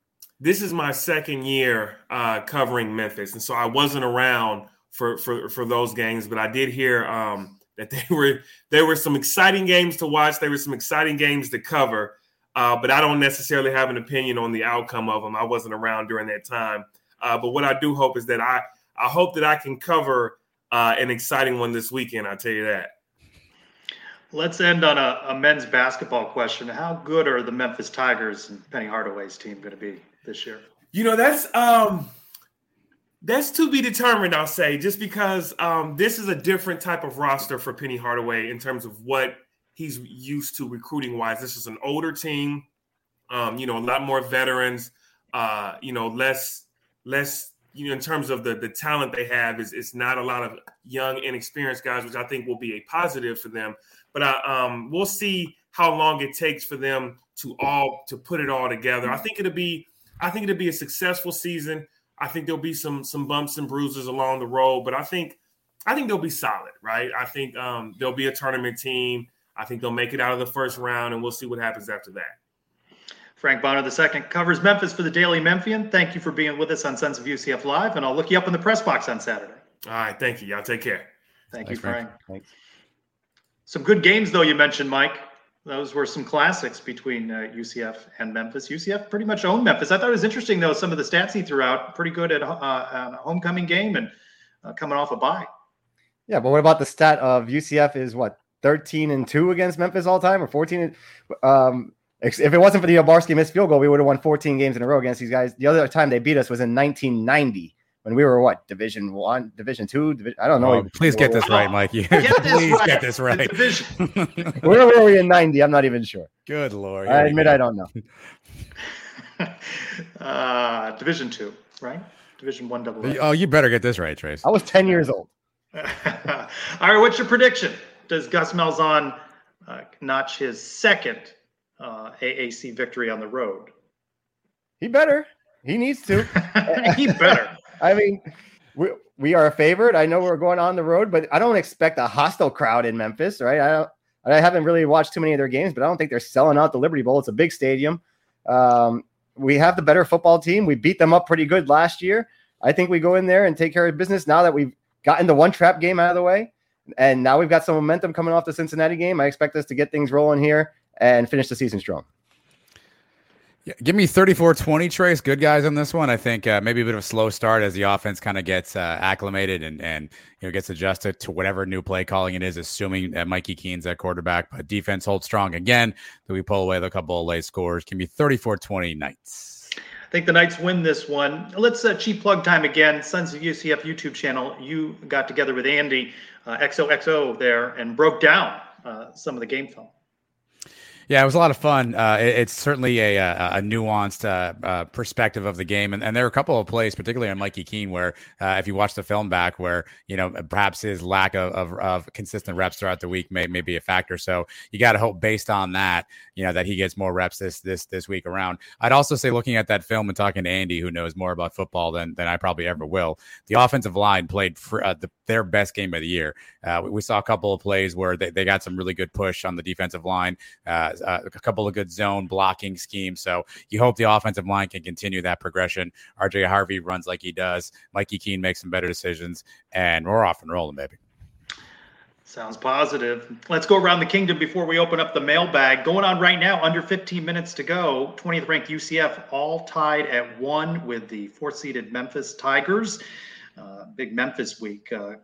this is my second year uh, covering Memphis, and so I wasn't around for for for those games, but I did hear um, that they [LAUGHS] were there were some exciting games to watch. There were some exciting games to cover, uh, but I don't necessarily have an opinion on the outcome of them. I wasn't around during that time. Uh, but what I do hope is that I I hope that I can cover uh, an exciting one this weekend. I'll tell you that. Let's end on a, a, men's basketball question. How good are the Memphis Tigers and Penny Hardaway's team going to be this year? You know, that's um that's to be determined, I'll say, just because um, this is a different type of roster for Penny Hardaway in terms of what he's used to recruiting wise. This is an older team, um, you know, a lot more veterans, uh, you know, less, less, you know, in terms of the the talent they have is it's not a lot of young, inexperienced guys, which I think will be a positive for them. But uh, um, we'll see how long it takes for them to all to put it all together. I think it'll be, I think it'll be a successful season. I think there'll be some some bumps and bruises along the road, but I think I think they'll be solid, right? I think um, they'll be a tournament team. I think they'll make it out of the first round, and we'll see what happens after that. Frank Bonner II covers Memphis for the Daily Memphian. Thank you for being with us on Sons of UCF Live, and I'll look you up in the press box on Saturday. All right, thank you. Y'all take care. Thank Thanks, you, Frank. Frank. Thanks. Some good games, though, you mentioned, Mike. Those were some classics between uh, UCF and Memphis. UCF pretty much owned Memphis. I thought it was interesting, though, some of the stats he threw out. Pretty good at uh, a homecoming game and uh, coming off a bye. Yeah, but what about the stat of UCF is what 13 and 2 against Memphis all time or 14 um if it wasn't for the Obarski missed field goal, we would have won 14 games in a row against these guys. The other time they beat us was in 1990 when we were what division one, division two. Division, I don't know. Oh, please get this right, Mikey. Get [LAUGHS] please right. get this right. [LAUGHS] Where were we in ninety? I'm not even sure. Good lord. I admit I don't know. [LAUGHS] uh, division two, right? Division one double. Oh, you better get this right, Trace. I was ten years old. All right, what's your prediction? Does Gus Malzahn uh, notch his second uh, AAC victory on the road? He better. He needs to. he better. I mean, we, we are a favorite. I know we're going on the road, but I don't expect a hostile crowd in Memphis, right? I don't. I haven't really watched too many of their games, but I don't think they're selling out the Liberty Bowl. It's a big stadium. Um, we have the better football team. We beat them up pretty good last year. I think we go in there and take care of business now that we've gotten the one trap game out of the way. And now we've got some momentum coming off the Cincinnati game. I expect us to get things rolling here and finish the season strong. Yeah, give me 34 20, Trace. Good guys on this one. I think uh, maybe a bit of a slow start as the offense kind of gets uh, acclimated and, and you know gets adjusted to whatever new play calling it is, assuming that Mikey Keene's at quarterback. But defense holds strong again. Do we pull away a couple of late scores? Give me 34 20 Knights. I think the Knights win this one. Let's uh, cheap plug time again. Sons of UCF YouTube channel. You got together with Andy uh, XOXO there and broke down uh, some of the game film. Yeah, it was a lot of fun. Uh, it, it's certainly a, a, a nuanced uh, uh, perspective of the game, and, and, there are a couple of plays, particularly on Mikey Keene, where uh, if you watch the film back, where you know perhaps his lack of, of, of consistent reps throughout the week may, may be a factor. So you got to hope, based on that, you know that he gets more reps this this this week around. I'd also say, looking at that film and talking to Andy, who knows more about football than than I probably ever will, the offensive line played for, uh, the, their best game of the year. Uh, we, we, saw a couple of plays where they, they got some really good push on the defensive line uh, a couple of good zone blocking schemes. So you hope the offensive line can continue that progression. RJ Harvey runs like he does. Mikey Keene makes some better decisions, and we're off and rolling, baby. Sounds positive. Let's go around the kingdom before we open up the mailbag. Going on right now, under 15 minutes to go. 20th ranked UCF all tied at one with the fourth seeded Memphis Tigers. Uh, big Memphis week. Uh,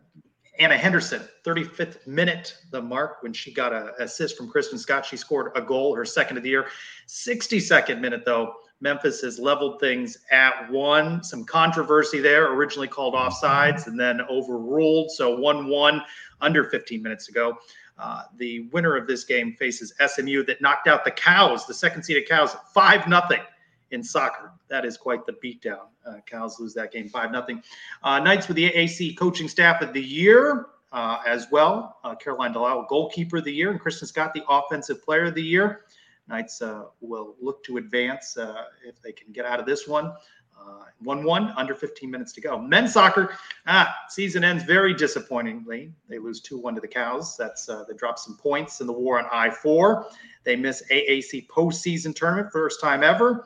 Anna Henderson, 35th minute, the mark when she got an assist from Kristen Scott. She scored a goal, her second of the year. 62nd minute, though, Memphis has leveled things at one. Some controversy there, originally called offsides and then overruled. So 1 1 under 15 minutes ago. Uh, the winner of this game faces SMU that knocked out the Cows, the second seeded Cows, 5 0 in soccer. That is quite the beatdown. Uh, Cows lose that game 5 0. Uh, Knights with the AAC coaching staff of the year uh, as well. Uh, Caroline Delisle, goalkeeper of the year, and Kristen Scott, the offensive player of the year. Knights uh, will look to advance uh, if they can get out of this one. 1 1, under 15 minutes to go. Men's soccer, ah, season ends very disappointingly. They lose 2 1 to the Cows. That's They drop some points in the war on I 4. They miss AAC postseason tournament, first time ever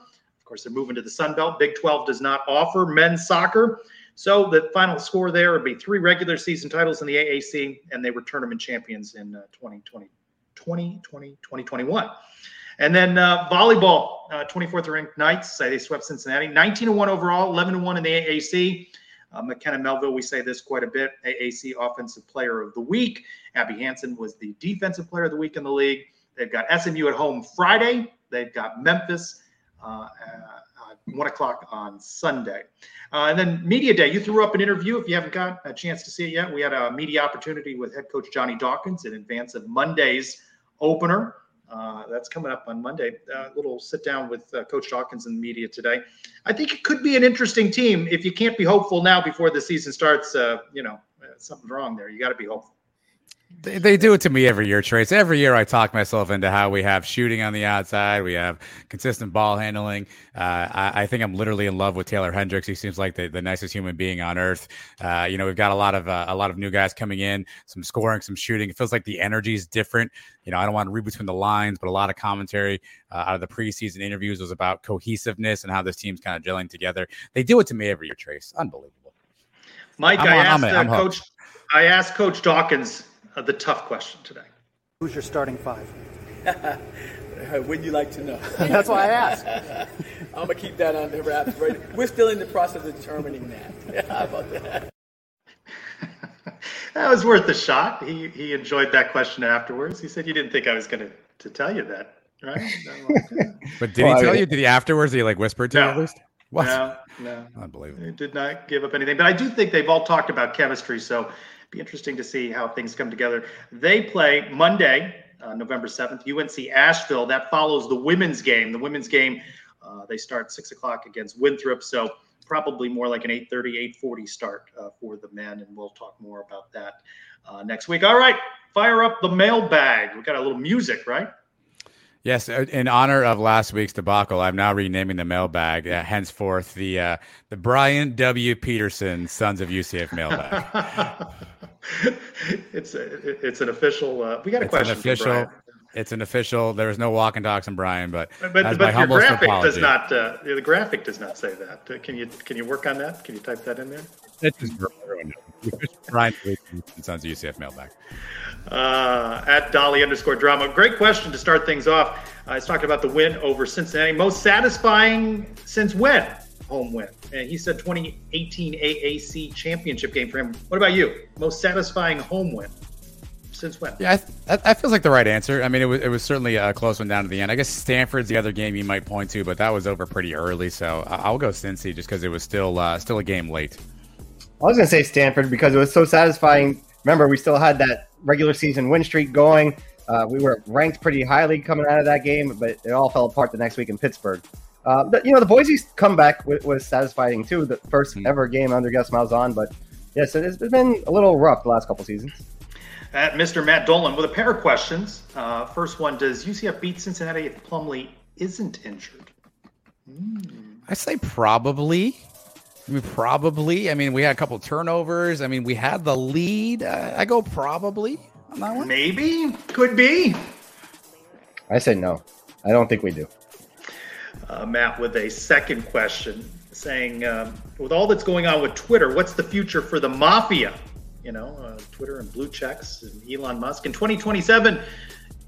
course, they're moving to the Sun Belt. Big 12 does not offer men's soccer. So the final score there would be three regular season titles in the AAC, and they were tournament champions in uh, 2020, 2020, 2021. And then uh, volleyball, uh, 24th ranked Knights. They swept Cincinnati, 19 1 overall, 11 1 in the AAC. Uh, McKenna Melville, we say this quite a bit. AAC Offensive Player of the Week. Abby Hanson was the Defensive Player of the Week in the league. They've got SMU at home Friday. They've got Memphis uh, one o'clock on Sunday. Uh, and then media day, you threw up an interview. If you haven't got a chance to see it yet, we had a media opportunity with head coach Johnny Dawkins in advance of Monday's opener. Uh, that's coming up on Monday. A uh, little sit down with uh, Coach Dawkins in the media today. I think it could be an interesting team. If you can't be hopeful now before the season starts, uh, you know something's wrong there. You got to be hopeful. They, they do it to me every year, Trace. Every year I talk myself into how we have shooting on the outside, we have consistent ball handling. Uh, I, I, think I'm literally in love with Taylor Hendricks. He seems like the, the nicest human being on earth. Uh, you know, we've got a lot of uh, a lot of new guys coming in, some scoring, some shooting. It feels like the energy is different. You know, I don't want to read between the lines, but a lot of commentary uh, out of the preseason interviews was about cohesiveness and how this team's kind of gelling together. They do it to me every year, Trace. Unbelievable. Mike, I'm I asked uh, Coach. I asked Coach Dawkins uh, the tough question today. Who's your starting five? [LAUGHS] Wouldn't you like to know? [LAUGHS] That's why I asked. [LAUGHS] I'm gonna keep that under wraps. Right, we're still in the process of determining that. How about that? that was worth a shot. He he enjoyed that question afterwards. He said, "You didn't think I was going to to tell you that, right?" but did well, he tell I mean, you? Did he afterwards? Did he like whisper to no, you at least? What? No, no, unbelievable. He did not give up anything. But I do think they've all talked about chemistry. So be interesting to see how things come together. They play Monday, uh, November 7th, UNC Asheville. That follows the women's game. The women's game, uh, they start 6 o'clock against Winthrop. So probably more like an 8.30, 8.40 start uh, for the men. And we'll talk more about that uh, next week. All right, fire up the mailbag. We got a little music, right? Yes, uh, in honor of last week's debacle, I'm now renaming the mailbag. Uh, henceforth, the uh, the Brian W. Peterson Sons of UCF mailbag. [LAUGHS] it's a, it's an official. Uh, we got a it's question. An official. It's an official. There is no walking talks on Brian, but but, but your graphic apology, does not. Uh, the graphic does not say that. Uh, can you can you work on that? Can you type that in there? It's just Brian [LAUGHS] Sons of UCF mailbag. Uh, at Dolly underscore drama. Great question to start things off. Uh, he's talking about the win over Cincinnati. Most satisfying since when? Home win. And he said 2018 AAC championship game for him. What about you? Most satisfying home win since when? Yeah, that, that feels like the right answer. I mean, it was it was certainly a close one down to the end. I guess Stanford's the other game you might point to, but that was over pretty early. So I'll go Cincy just because it was still uh, still a game late. I was going to say Stanford because it was so satisfying. Remember, we still had that regular season win streak going. Uh, we were ranked pretty highly coming out of that game, but it all fell apart the next week in Pittsburgh. Uh, but, you know, the Boise comeback was, was satisfying too. The 1st ever game under Gus Malzahn, but yes, it has been a little rough the last couple seasons. At Mr. Matt Dolan with a pair of questions. Uh, first one: Does UCF beat Cincinnati if Plumlee isn't injured? I say probably. I mean, probably. I mean, we had a couple turnovers. I mean, we had the lead. Uh, I go probably on that one. Maybe, could be. I say no. I don't think we do. Uh, Matt with a second question, saying, um, with all that's going on with Twitter, what's the future for the mafia? You know, uh, Twitter and blue checks and Elon Musk in 2027.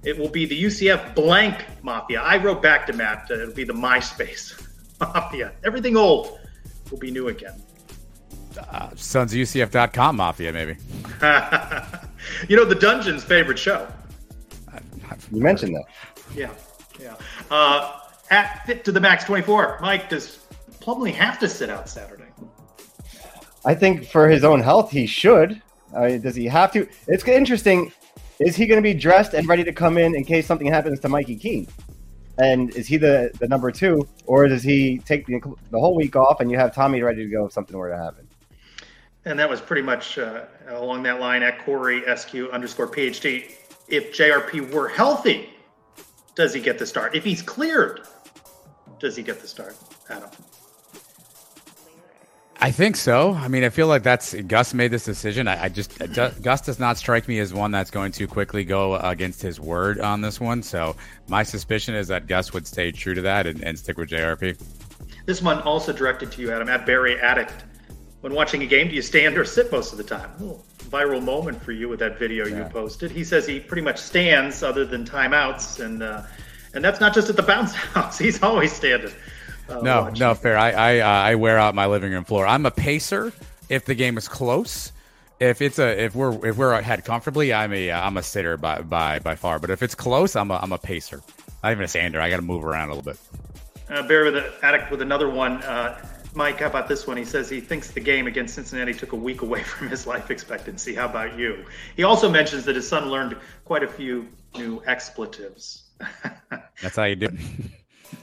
It will be the UCF blank mafia. I wrote back to Matt. Uh, it'll be the MySpace [LAUGHS] mafia. Everything old will be new again. Uh, SonsUCF.com mafia, maybe. [LAUGHS] you know, the Dungeon's favorite show. You mentioned that. Yeah, yeah. Uh, at Fit to the Max 24, Mike, does Plumlee have to sit out Saturday? I think for his own health, he should. Uh, does he have to? It's interesting. Is he going to be dressed and ready to come in in case something happens to Mikey Keene? And is he the, the number two, or does he take the, the whole week off and you have Tommy ready to go if something were to happen? And that was pretty much uh, along that line at Corey SQ underscore PhD. If JRP were healthy, does he get the start? If he's cleared, does he get the start, Adam? I think so. I mean, I feel like that's Gus made this decision. I, I just Gus does not strike me as one that's going to quickly go against his word on this one. So my suspicion is that Gus would stay true to that and, and stick with JRP. This one also directed to you, Adam, at Barry Addict. When watching a game, do you stand or sit most of the time? Ooh, viral moment for you with that video yeah. you posted. He says he pretty much stands other than timeouts, and uh, and that's not just at the bounce [LAUGHS] house. He's always standing. Uh, no, watching. no, fair. I I, uh, I wear out my living room floor. I'm a pacer if the game is close. If it's a if we're if we're ahead comfortably, I'm a I'm a sitter by by by far. But if it's close, I'm a I'm a pacer. Not even a stander. I got to move around a little bit. Uh, Barry with an addict with another one. Uh, Mike, how about this one? He says he thinks the game against Cincinnati took a week away [LAUGHS] from his life expectancy. How about you? He also mentions that his son learned quite a few new expletives. [LAUGHS] That's how you do. [LAUGHS]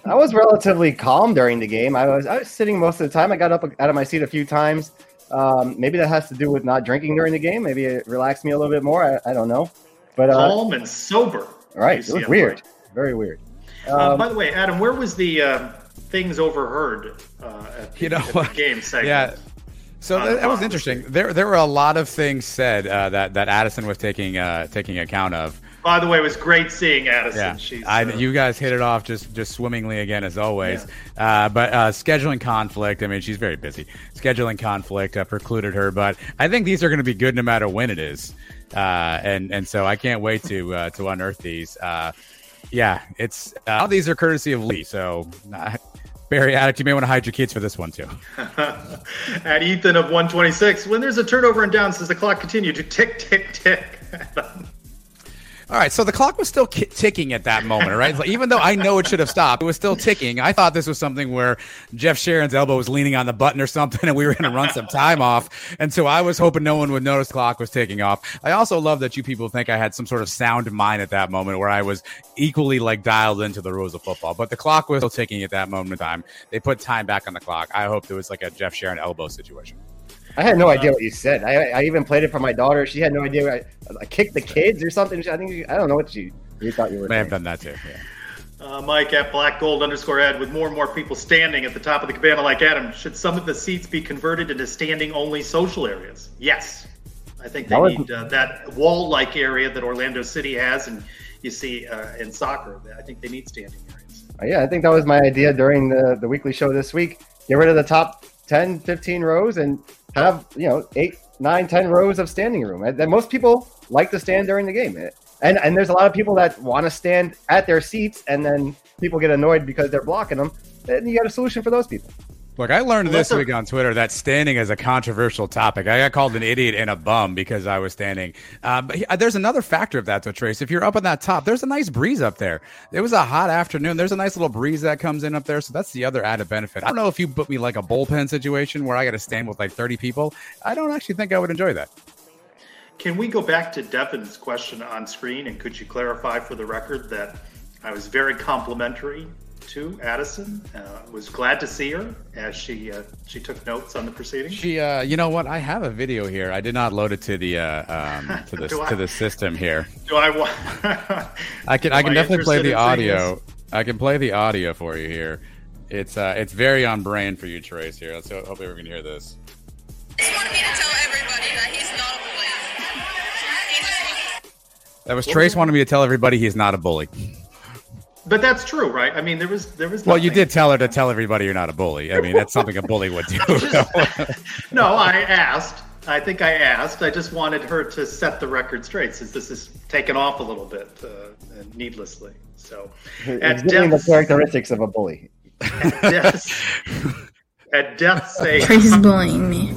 I was relatively calm during the game. I was I was sitting most of the time. I got up out of my seat a few times. Um, maybe that has to do with not drinking during the game. Maybe it relaxed me a little bit more. I, I don't know. But uh, calm and sober. Right. It was weird. Very weird. Um, uh, by the way, Adam, where was the uh, things overheard uh, at the, you know, at the game segment? Yeah. So that, that, was interesting. There, there were a lot of things said uh, that that Addison was taking uh, taking account of. By the way, it was great seeing Addison. Yeah, She's, I, uh, you guys hit it off just just swimmingly again as always. Yeah. Uh, but uh, scheduling conflict. I mean, she's very busy. Scheduling conflict uh, precluded her, but I think these are going to be good no matter when it is. Uh, and and so I can't wait to uh, to unearth these. yeah, it's all these are courtesy of Lee. So. Barry Addict, you may want to hide your kids for this one too. [LAUGHS] At Ethan of 126, when there's a turnover and down, does the clock continue to tick, tick, tick? [LAUGHS] All right, so the clock was still ki- ticking at that moment, right? Like, even though I know it should have stopped, it was still ticking. I thought this was something where Jeff Sharon's elbow was leaning on the button or something, and we were going to run some time off. And so I was hoping no one would notice the clock was ticking off. I also love that you people think I had some sort of sound mind at that moment where I was equally like dialed into the rules of football. But the clock was still ticking at that moment in time. They put time back on the clock. I hope it was like a Jeff Sharon elbow situation. I had no idea what you said. I, I even played it for my daughter. She had no idea. I, I kicked the kids or something. I think I don't know what you you thought you were. May have done that too. Yeah. Uh, Mike at Black Gold underscore Ed with more and more people standing at the top of the cabana like Adam. Should some of the seats be converted into standing only social areas? Yes. I think they was, need uh, that wall like area that Orlando City has, and you see uh, in soccer. I think they need standing areas. Yeah, I think that was my idea during the, the weekly show this week. Get rid of the top 10, 15 rows and have, you know, eight, nine, ten rows of standing room. And most people like to stand during the game. And, and there's a lot of people that want to stand at their seats and then people get annoyed because they're blocking them. Then you got a solution for those people. Look, I learned this week on Twitter that standing is a controversial topic. I got called an idiot and a bum because I was standing. Uh, but there's another factor of that, though, Trace. If you're up on that top, there's a nice breeze up there. It was a hot afternoon. There's a nice little breeze that comes in up there. So that's the other added benefit. I don't know if you put me like a bullpen situation where I got to stand with like 30 people. I don't actually think I would enjoy that. can we go back to Devin's question on screen and could you clarify for the record that I was very complimentary to Addison? Uh, was glad to see her as she uh, she took notes on the proceedings. She, uh, you know what? I have a video here. I did not load it to the uh, um, [LAUGHS] to the Do I- to the system here. Do I want? I can I can I definitely play the in seeing audio. I can play the audio for you here. It's uh it's very on brand for you, Trace. Here, let's hope hope everyone can hear this. That was Trace wanted me to tell everybody he's not a bully. But that's true, right? I mean, there was there was. Well, you did tell her to tell everybody you're not a bully. I mean, that's something a bully would do. [LAUGHS] No, I asked. I think I asked. I just wanted her to set the record straight, since this is taken off a little bit uh, needlessly. So, It's at giving the characteristics of a bully. at death's, [LAUGHS] at death's sake. Trace is bullying me.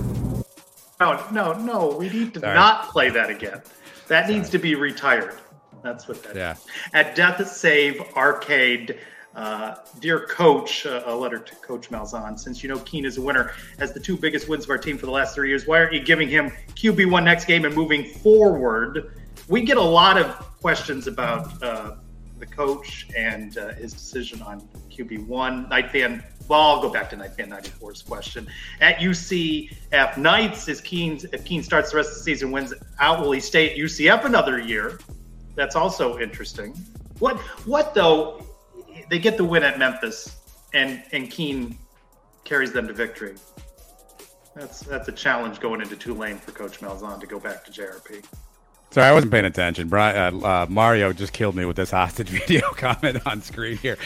No, no, no. We need to Sorry. not play that again. That needs to be retired. That's what that Yeah. At Death Save Arcade, uh, dear coach, uh, a letter to Coach Malzahn. Since you know Keene is a winner, has the two biggest wins of our team for the last three years. Why aren't you giving him QB1 next game and moving forward? We get a lot of questions about uh, the coach and uh, his decision on QB1. Knight fan, well, I'll go back to Knight fan 94's question. At UCF Knights, is Keene, if Keene starts the rest of the season, wins out, will he stay at UCF another year? That's also interesting. What what though? They get the win at Memphis, and and Keene carries them to victory. That's that's a challenge going into Tulane for Coach Malzahn to go back to JRP. Sorry, I wasn't paying attention. Brian, uh, uh, Mario just killed me with this hostage [LAUGHS] video comment on screen here.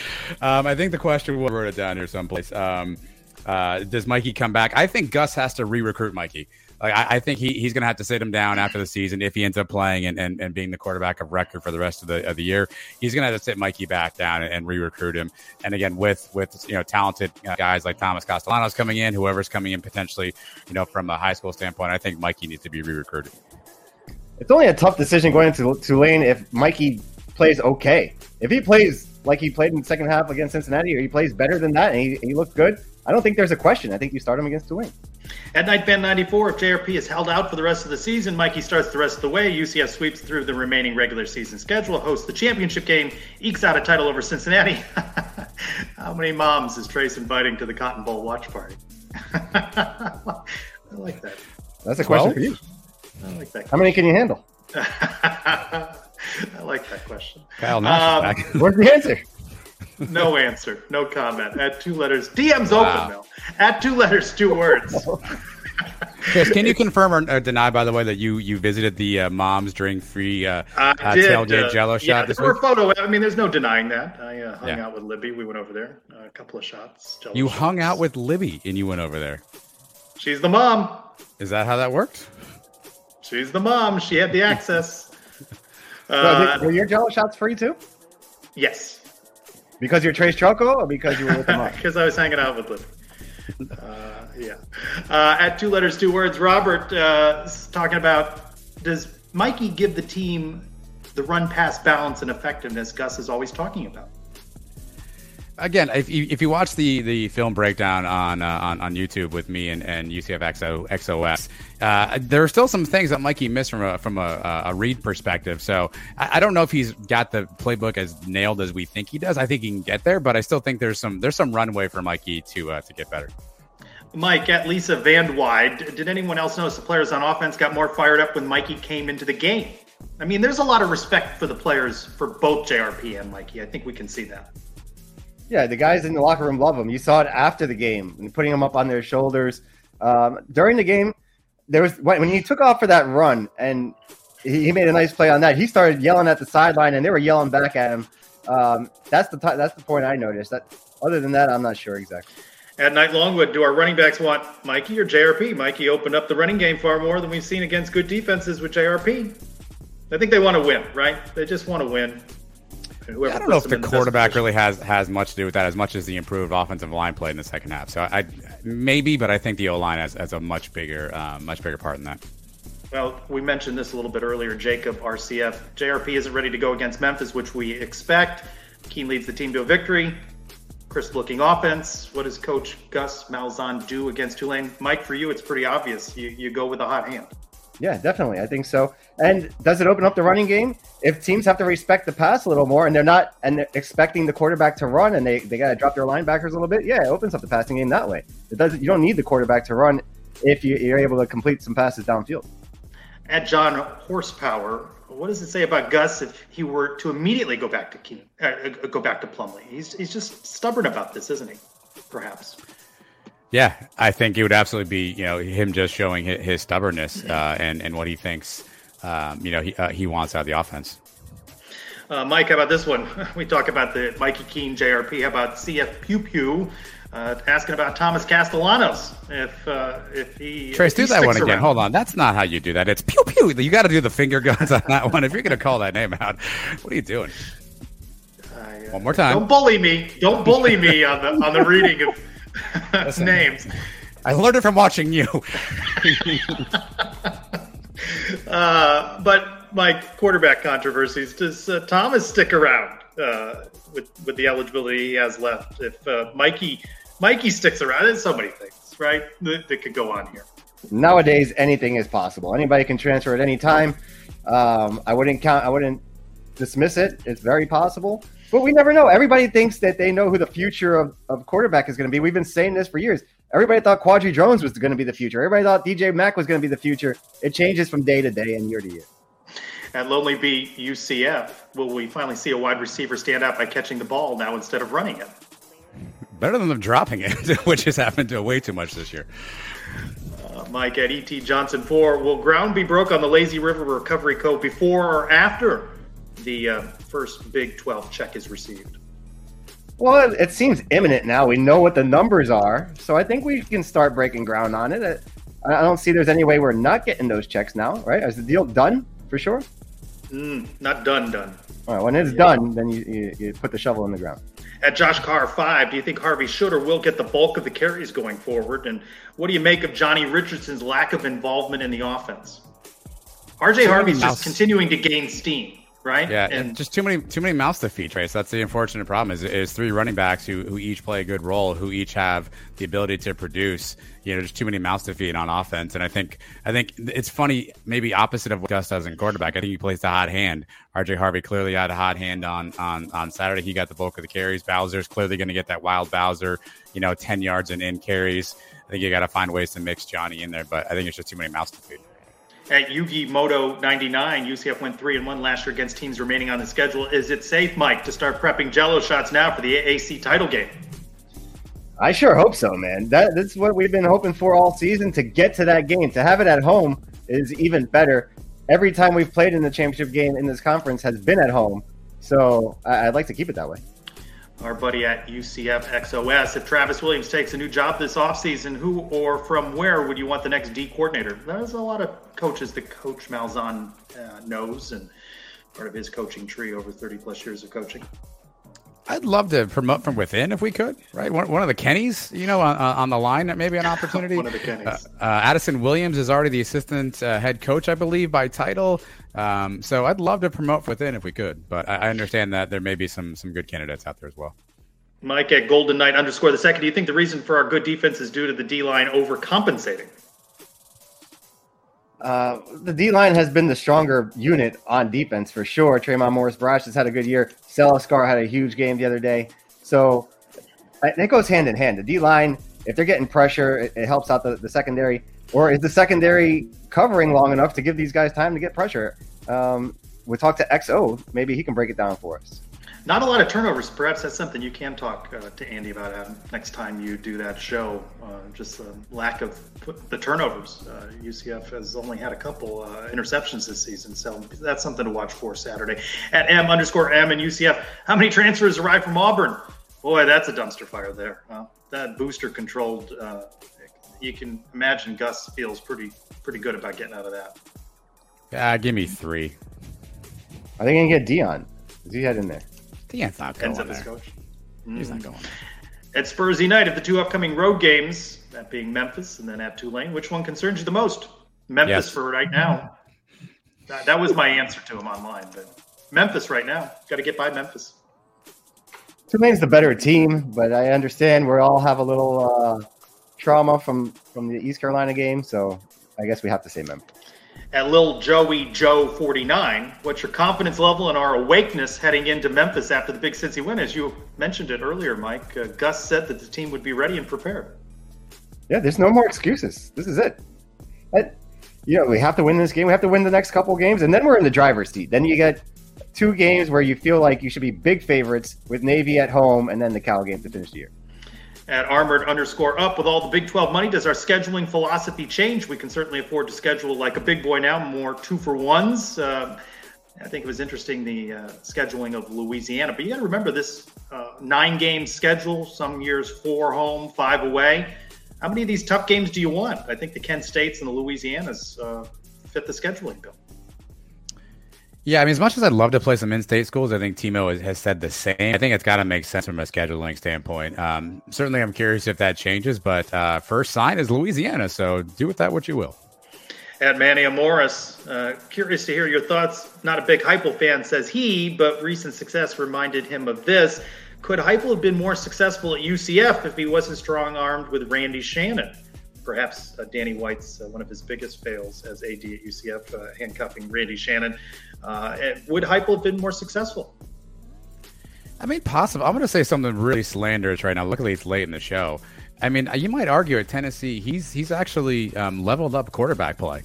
Um, I think the question we'll wrote it down here someplace. Um, uh, does Mikey come back? I think Gus has to re-recruit Mikey. Like, I, I think he, he's going to have to sit him down after the season if he ends up playing and, and, and being the quarterback of record for the rest of the of the year. He's going to have to sit Mikey back down and, and re-recruit him. And again, with with you know talented uh, guys like Thomas Castellanos coming in, whoever's coming in potentially, you know, from a high school standpoint, I think Mikey needs to be re-recruited. It's only a tough decision going into Tulane if Mikey plays okay. If he plays like he played in the second half against Cincinnati, or he plays better than that and he, he looked good, I don't think there's a question. I think you start him against Tulane. At Knight Fan 94, if JRP is held out for the rest of the season, Mikey starts the rest of the way. UCF sweeps through the remaining regular season schedule, hosts the championship game, ekes out a title over Cincinnati. [LAUGHS] How many moms is Trace inviting to the Cotton Bowl watch party? [LAUGHS] I like that. That's a question Twelve? for you. I like that. How many can you handle? [LAUGHS] I like that question. Kyle Nash Um, back. What's the answer? No answer. No comment. At two letters. DM's Wow. open, Mel. At two letters, two words. Chris, can you confirm or, or deny, by the way, that you you visited the uh, moms drink free uh, uh, tailgate uh, Jello yeah, shot this there were week? photo. I mean, there's no denying that. I uh, hung Yeah. out with Libby. We went over there. Uh, a couple of shots. Jell-O You shots. hung out with Libby and you went over there. She's the mom. Is that how that worked? She's the mom. She had the access. [LAUGHS] So, Uh, were your Jello shots free too? yes, Because you're Trace Trylko, or because you were with the mom? because [LAUGHS] I was hanging out with Libby. Uh, yeah. Uh, at two letters, two words. Robert uh, talking about does Mikey give the team the run pass balance and effectiveness Gus is always talking about? Again, if you, if you watch the, the film breakdown on, uh, on on YouTube with me and, and UCF XO, XOS, uh, there are still some things that Mikey missed from a from a, a read perspective. So I, I don't know if he's got the playbook as nailed as we think he does. I think he can get there, but I still think there's some there's some runway for Mikey to uh, to get better. Mike, at Lisa Van did anyone else notice the players on offense got more fired up when Mikey came into the game? I mean, there's a lot of respect for the players for both JRP and Mikey. I think we can see that. Yeah, the guys in the locker room love him. You saw it after the game and putting him up on their shoulders. Um, during the game, there was when he took off for that run and he, he made a nice play on that. He started yelling at the sideline and they were yelling back at him. Um, that's the t- that's the point I noticed. That other than that, I'm not sure exactly. At Knight Longwood, do our running backs want Mikey or JRP? Mikey opened up the running game far more than we've seen against good defenses with JRP. I think they want to win, right? They just want to win. Whoever I don't know if the quarterback really has has much to do with that, as much as the improved offensive line played in the second half. So I maybe, but I think the O line has, has a much bigger uh, much bigger part in that. Well, we mentioned this a little bit earlier. Jacob, RCF. JRP isn't ready to go against Memphis, which we expect. Keene leads the team to a victory. Crisp looking offense. What does Coach Gus Malzahn do against Tulane? Mike, for you, it's pretty obvious. You, you go with a hot hand. Yeah, definitely. I think so. And does it open up the running game? If teams have to respect the pass a little more and they're not and they're expecting the quarterback to run and they, they got to drop their linebackers a little bit, yeah, it opens up the passing game that way. It doesn't. You don't need the quarterback to run if you, you're able to complete some passes downfield. At John Horsepower, what does it say about Gus if he were to immediately go back to Keene, uh, go back to Plumlee? He's he's just stubborn about this, isn't he? Perhaps. Yeah, I think it would absolutely be you know him just showing his, his stubbornness uh, and and what he thinks um, you know he uh, he wants out of the offense. Uh, Mike, how about this one? [LAUGHS] We talk about the Mikey Keene JRP. How about CF Pew Pew uh, asking about Thomas Castellanos if uh, if he Trace, if he do that one again. around. Hold on, that's not how you do that. It's pew pew. You got to do the finger guns [LAUGHS] on that one. If you're going to call that name out, what are you doing? one more time. Don't bully me. Don't bully me on the on the reading of [LAUGHS] names. I learned it from watching you. [LAUGHS] Uh, but my quarterback controversies. Does uh, Thomas stick around uh, with with the eligibility he has left? If uh, Mikey Mikey sticks around, there's so many things, right, that, that could go on here. Nowadays, anything is possible. Anybody can transfer at any time. Um, I wouldn't count. I wouldn't dismiss it. It's very possible, but we never know. Everybody thinks that they know who the future of, of quarterback is going to be. We've been saying this for years. Everybody thought Quadry Jones was going to be the future. Everybody thought DJ Mack was going to be the future. It changes from day to day and year to year. At Lonely Bee UCF, will we finally see a wide receiver stand out by catching the ball now instead of running it? [LAUGHS] Better than them dropping it, [LAUGHS] which has happened to way too much this year. Uh, Mike at ET Johnson four. Will ground be broke on the Lazy River Recovery Code before or after the uh, first Big Twelve check is received? Well, it, it seems imminent now. We know what the numbers are, so I think we can start breaking ground on it. I, I don't see there's any way we're not getting those checks now, right? Is the deal done for sure? Mm, not done, done. All right, when it's done, then you, you, you put the shovel in the ground. At Josh Carr five, do you think Harvey should or will get the bulk of the carries going forward? And what do you make of Johnny Richardson's lack of involvement in the offense? RJ Harvey's just continuing to gain steam, right? Yeah, and just too many too many mouths to feed, Trace. That's the unfortunate problem. Is is three running backs who who each play a good role, who each have the ability to produce. You know, just too many mouths to feed on offense. And I think I think it's funny, maybe opposite of what Gus does in quarterback. I think he plays the hot hand. RJ Harvey clearly had a hot hand on on on Saturday. He got the bulk of the carries. Bowser's clearly going to get that wild Bowser. You know, ten yards and in carries. I think you got to find ways to mix Johnny in there, but I think it's just too many mouths to feed. At Yugi Moto 99, UCF went 3 and 1 last year against teams remaining on the schedule. Is it safe, Mike, to start prepping jello shots now for the AAC title game? I sure hope so, man. That that's what we've been hoping for all season to get to that game. To have it at home is even better. Every time we've played in the championship game in this conference has been at home, so I'd like to keep it that way. Our buddy at UCF XOS. If Travis Williams takes a new job this offseason, who or from where would you want the next D coordinator? There's a lot of coaches that Coach Malzahn uh, knows and part of his coaching tree over 30 plus years of coaching. I'd love to promote from within if we could, right? One, one of the Kennys, you know, on, on the line, that maybe an [LAUGHS] opportunity. One of the Kennys. Uh, uh, Addison Williams is already the assistant uh, head coach, I believe, by title. Um, so I'd love to promote from within if we could, but I, I understand that there may be some some good candidates out there as well. Mike at Golden Knight underscore the second. Do you think the reason for our good defense is due to the D line overcompensating? Uh, the D line has been the stronger unit on defense for sure. Tre'mon Morris-Brash has had a good year. Scar had a huge game the other day. So it goes hand in hand. The D line, if they're getting pressure, it, it helps out the, the secondary. Or is the secondary covering long enough to give these guys time to get pressure? Um, we talked to XO. Maybe he can break it down for us. Not a lot of turnovers. Perhaps that's something you can talk uh, to Andy about uh, next time you do that show. Uh, just the lack of the turnovers. Uh, UCF has only had a couple uh, interceptions this season, so that's something to watch for Saturday. At M underscore M and UCF, how many transfers arrived from Auburn? Boy, that's a dumpster fire there. Well, that booster controlled. Uh, you can imagine Gus feels pretty pretty good about getting out of that. Yeah, give me three. Are they going to get Dion? Is he head in there? Dion's not going Depends there. coach. He's Mm. not going. At Spurs United, the two upcoming road games, that being Memphis and then at Tulane, which one concerns you the most? Memphis Yes. for right now. That, that was my answer to him online, but Memphis right now. Got to get by Memphis. Tulane's the better team, but I understand we all have a little uh, trauma from from the East Carolina game, so I guess we have to say Memphis. At Lil Joey Joe 49, what's your confidence level and our awakeness heading into Memphis after the big Cincy win? As you mentioned it earlier, Mike, uh, Gus said that the team would be ready and prepared. Yeah, there's no more excuses. This is it. But, you know, we have to win this game. We have to win the next couple games, and then we're in the driver's seat. Then you get two games where you feel like you should be big favorites with Navy at home, and then the Cal game to finish the year at armored underscore up with all the Big 12 money. Does our scheduling philosophy change? We can certainly afford to schedule like a big boy now, more two for ones. Uh, I think it was interesting the uh, scheduling of Louisiana, but you got to remember this uh, nine game schedule. Some years four home, five away. How many of these tough games do you want? I think the Kent States and the Louisianas uh, fit the scheduling bill. Yeah, I mean, as much as I'd love to play some in-state schools, I think Timo has, said the same. I think it's got to make sense from a scheduling standpoint. Um, certainly, I'm curious if that changes, but uh, first sign is Louisiana, so do with that what you will. At Manny Morris, uh, curious to hear your thoughts. Not a big Heupel fan, says he, but recent success reminded him of this. Could Heupel have been more successful at UCF if he wasn't strong-armed with Randy Shannon? Perhaps uh, Danny White's uh, one of his biggest fails as AD at UCF, uh, handcuffing Randy Shannon. Uh, would Heupel have been more successful? I mean, possible. I'm going to say something really slanderous right now. Luckily, it's late in the show. I mean, you might argue at Tennessee, he's he's actually um, leveled up quarterback play,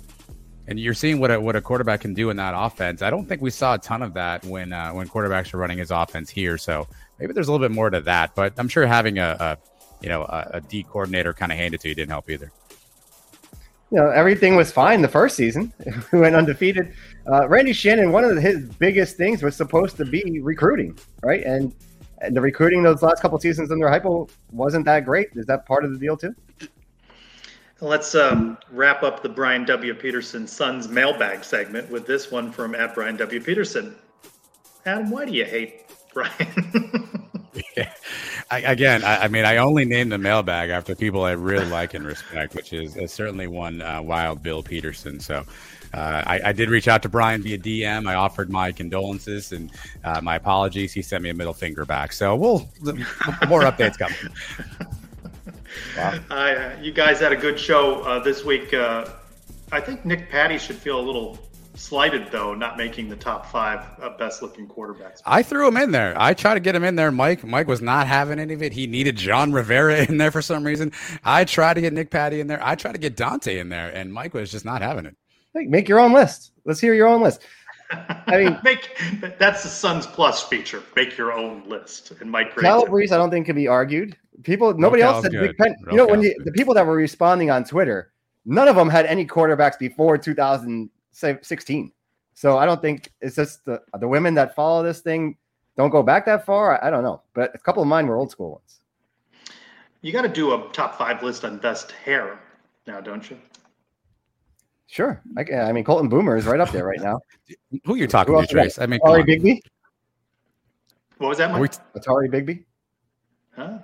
and you're seeing what a, what a quarterback can do in that offense. I don't think we saw a ton of that when uh, when quarterbacks are running his offense here. So maybe there's a little bit more to that. But I'm sure having a, a you know a, a D coordinator kind of handed to you didn't help either you know, everything was fine the first season. [LAUGHS] we went undefeated. Uh, Randy Shannon, one of his biggest things was supposed to be recruiting, right? And, and the recruiting those last couple seasons under Heupel wasn't that great. Is that part of the deal too? Let's um, wrap up the Brian W. Peterson Sons mailbag segment with this one from at Brian W. Peterson. Adam, why do you hate Brian? [LAUGHS] yeah. I, again, I, I, mean, I only named the mailbag after people I really like and respect, which is uh, certainly one uh, Wild Bill Peterson. So uh, I, I, did reach out to Brian via DM. I offered my condolences and uh, my apologies. He sent me a middle finger back. So we'll more updates coming. [LAUGHS] Wow. Uh, you guys had a good show uh, this week. I think Nick Patti should feel a little slighted though, not making the top five uh, best looking quarterbacks. I threw him in there. I tried to get him in there. Mike, Mike was not having any of it. He needed John Rivera in there for some reason. I tried to get Nick Patti in there. I tried to get Dante in there, and Mike was just not having it. Hey, make your own list. Let's hear your own list. I mean, [LAUGHS] make that's the Sons Plus feature. Make your own list. And Mike Calabrese, I don't think can be argued. People, nobody else said Big Pen. you know, when you, the people that were responding on Twitter, none of them had any quarterbacks before 2016. So I don't think it's just the the women that follow this thing don't go back that far. I, I don't know, but a couple of mine were old school ones. You got to do a top five list on best hair now, don't you? Sure. I, I mean, Colton Boomer is right up there right now. [LAUGHS] Who you're talking to, Trace? I mean, Atari Bigby. What was that? Mike? Atari Bigby. Huh?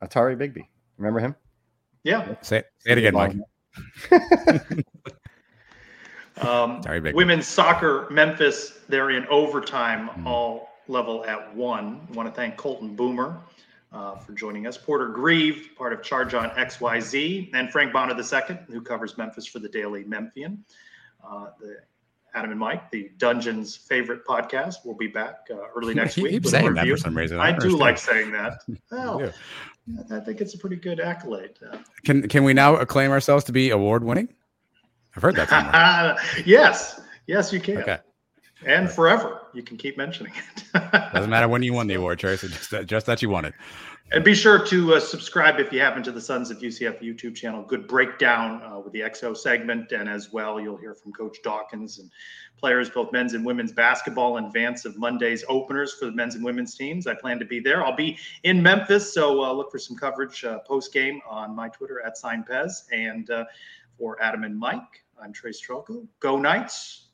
Atari Bigby. Remember him? Yeah. Say, say it again, Mike. [LAUGHS] Um, Sorry, women's soccer, Memphis, they're in overtime, mm. all level at one. I want to thank Colton Boomer uh, for joining us. Porter Grieve, part of Charge on XYZ, and Frank Bonner II, who covers Memphis for the Daily Memphian. Uh, the Adam and Mike, the Dungeon's favorite podcast, will be back uh, early [LAUGHS] next week. Keep saying that for some reason. I, I do like saying that. [LAUGHS] Well, I think it's a pretty good accolade. Uh, can can we now acclaim ourselves to be award winning? I've heard that [LAUGHS] yes, yes, you can. Okay. And forever, you can keep mentioning it. [LAUGHS] Doesn't matter when you won the award, Trace. Just that, just that you won it. And be sure to uh, subscribe if you happen to the Sons of UCF YouTube channel. Good breakdown uh, with the XO segment, and as well, you'll hear from Coach Dawkins and players, both men's and women's basketball, in advance of Monday's openers for the men's and women's teams. I plan to be there. I'll be in Memphis, so uh, look for some coverage uh, post game on my Twitter at SignPez and uh, for Adam and Mike. I'm Trace Trylko. Go Knights.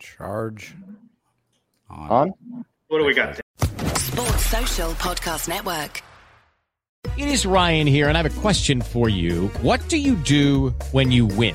Charge on. on. What do we got? Sports Social Podcast Network. It is Ryan here, and I have a question for you. What do you do when you win?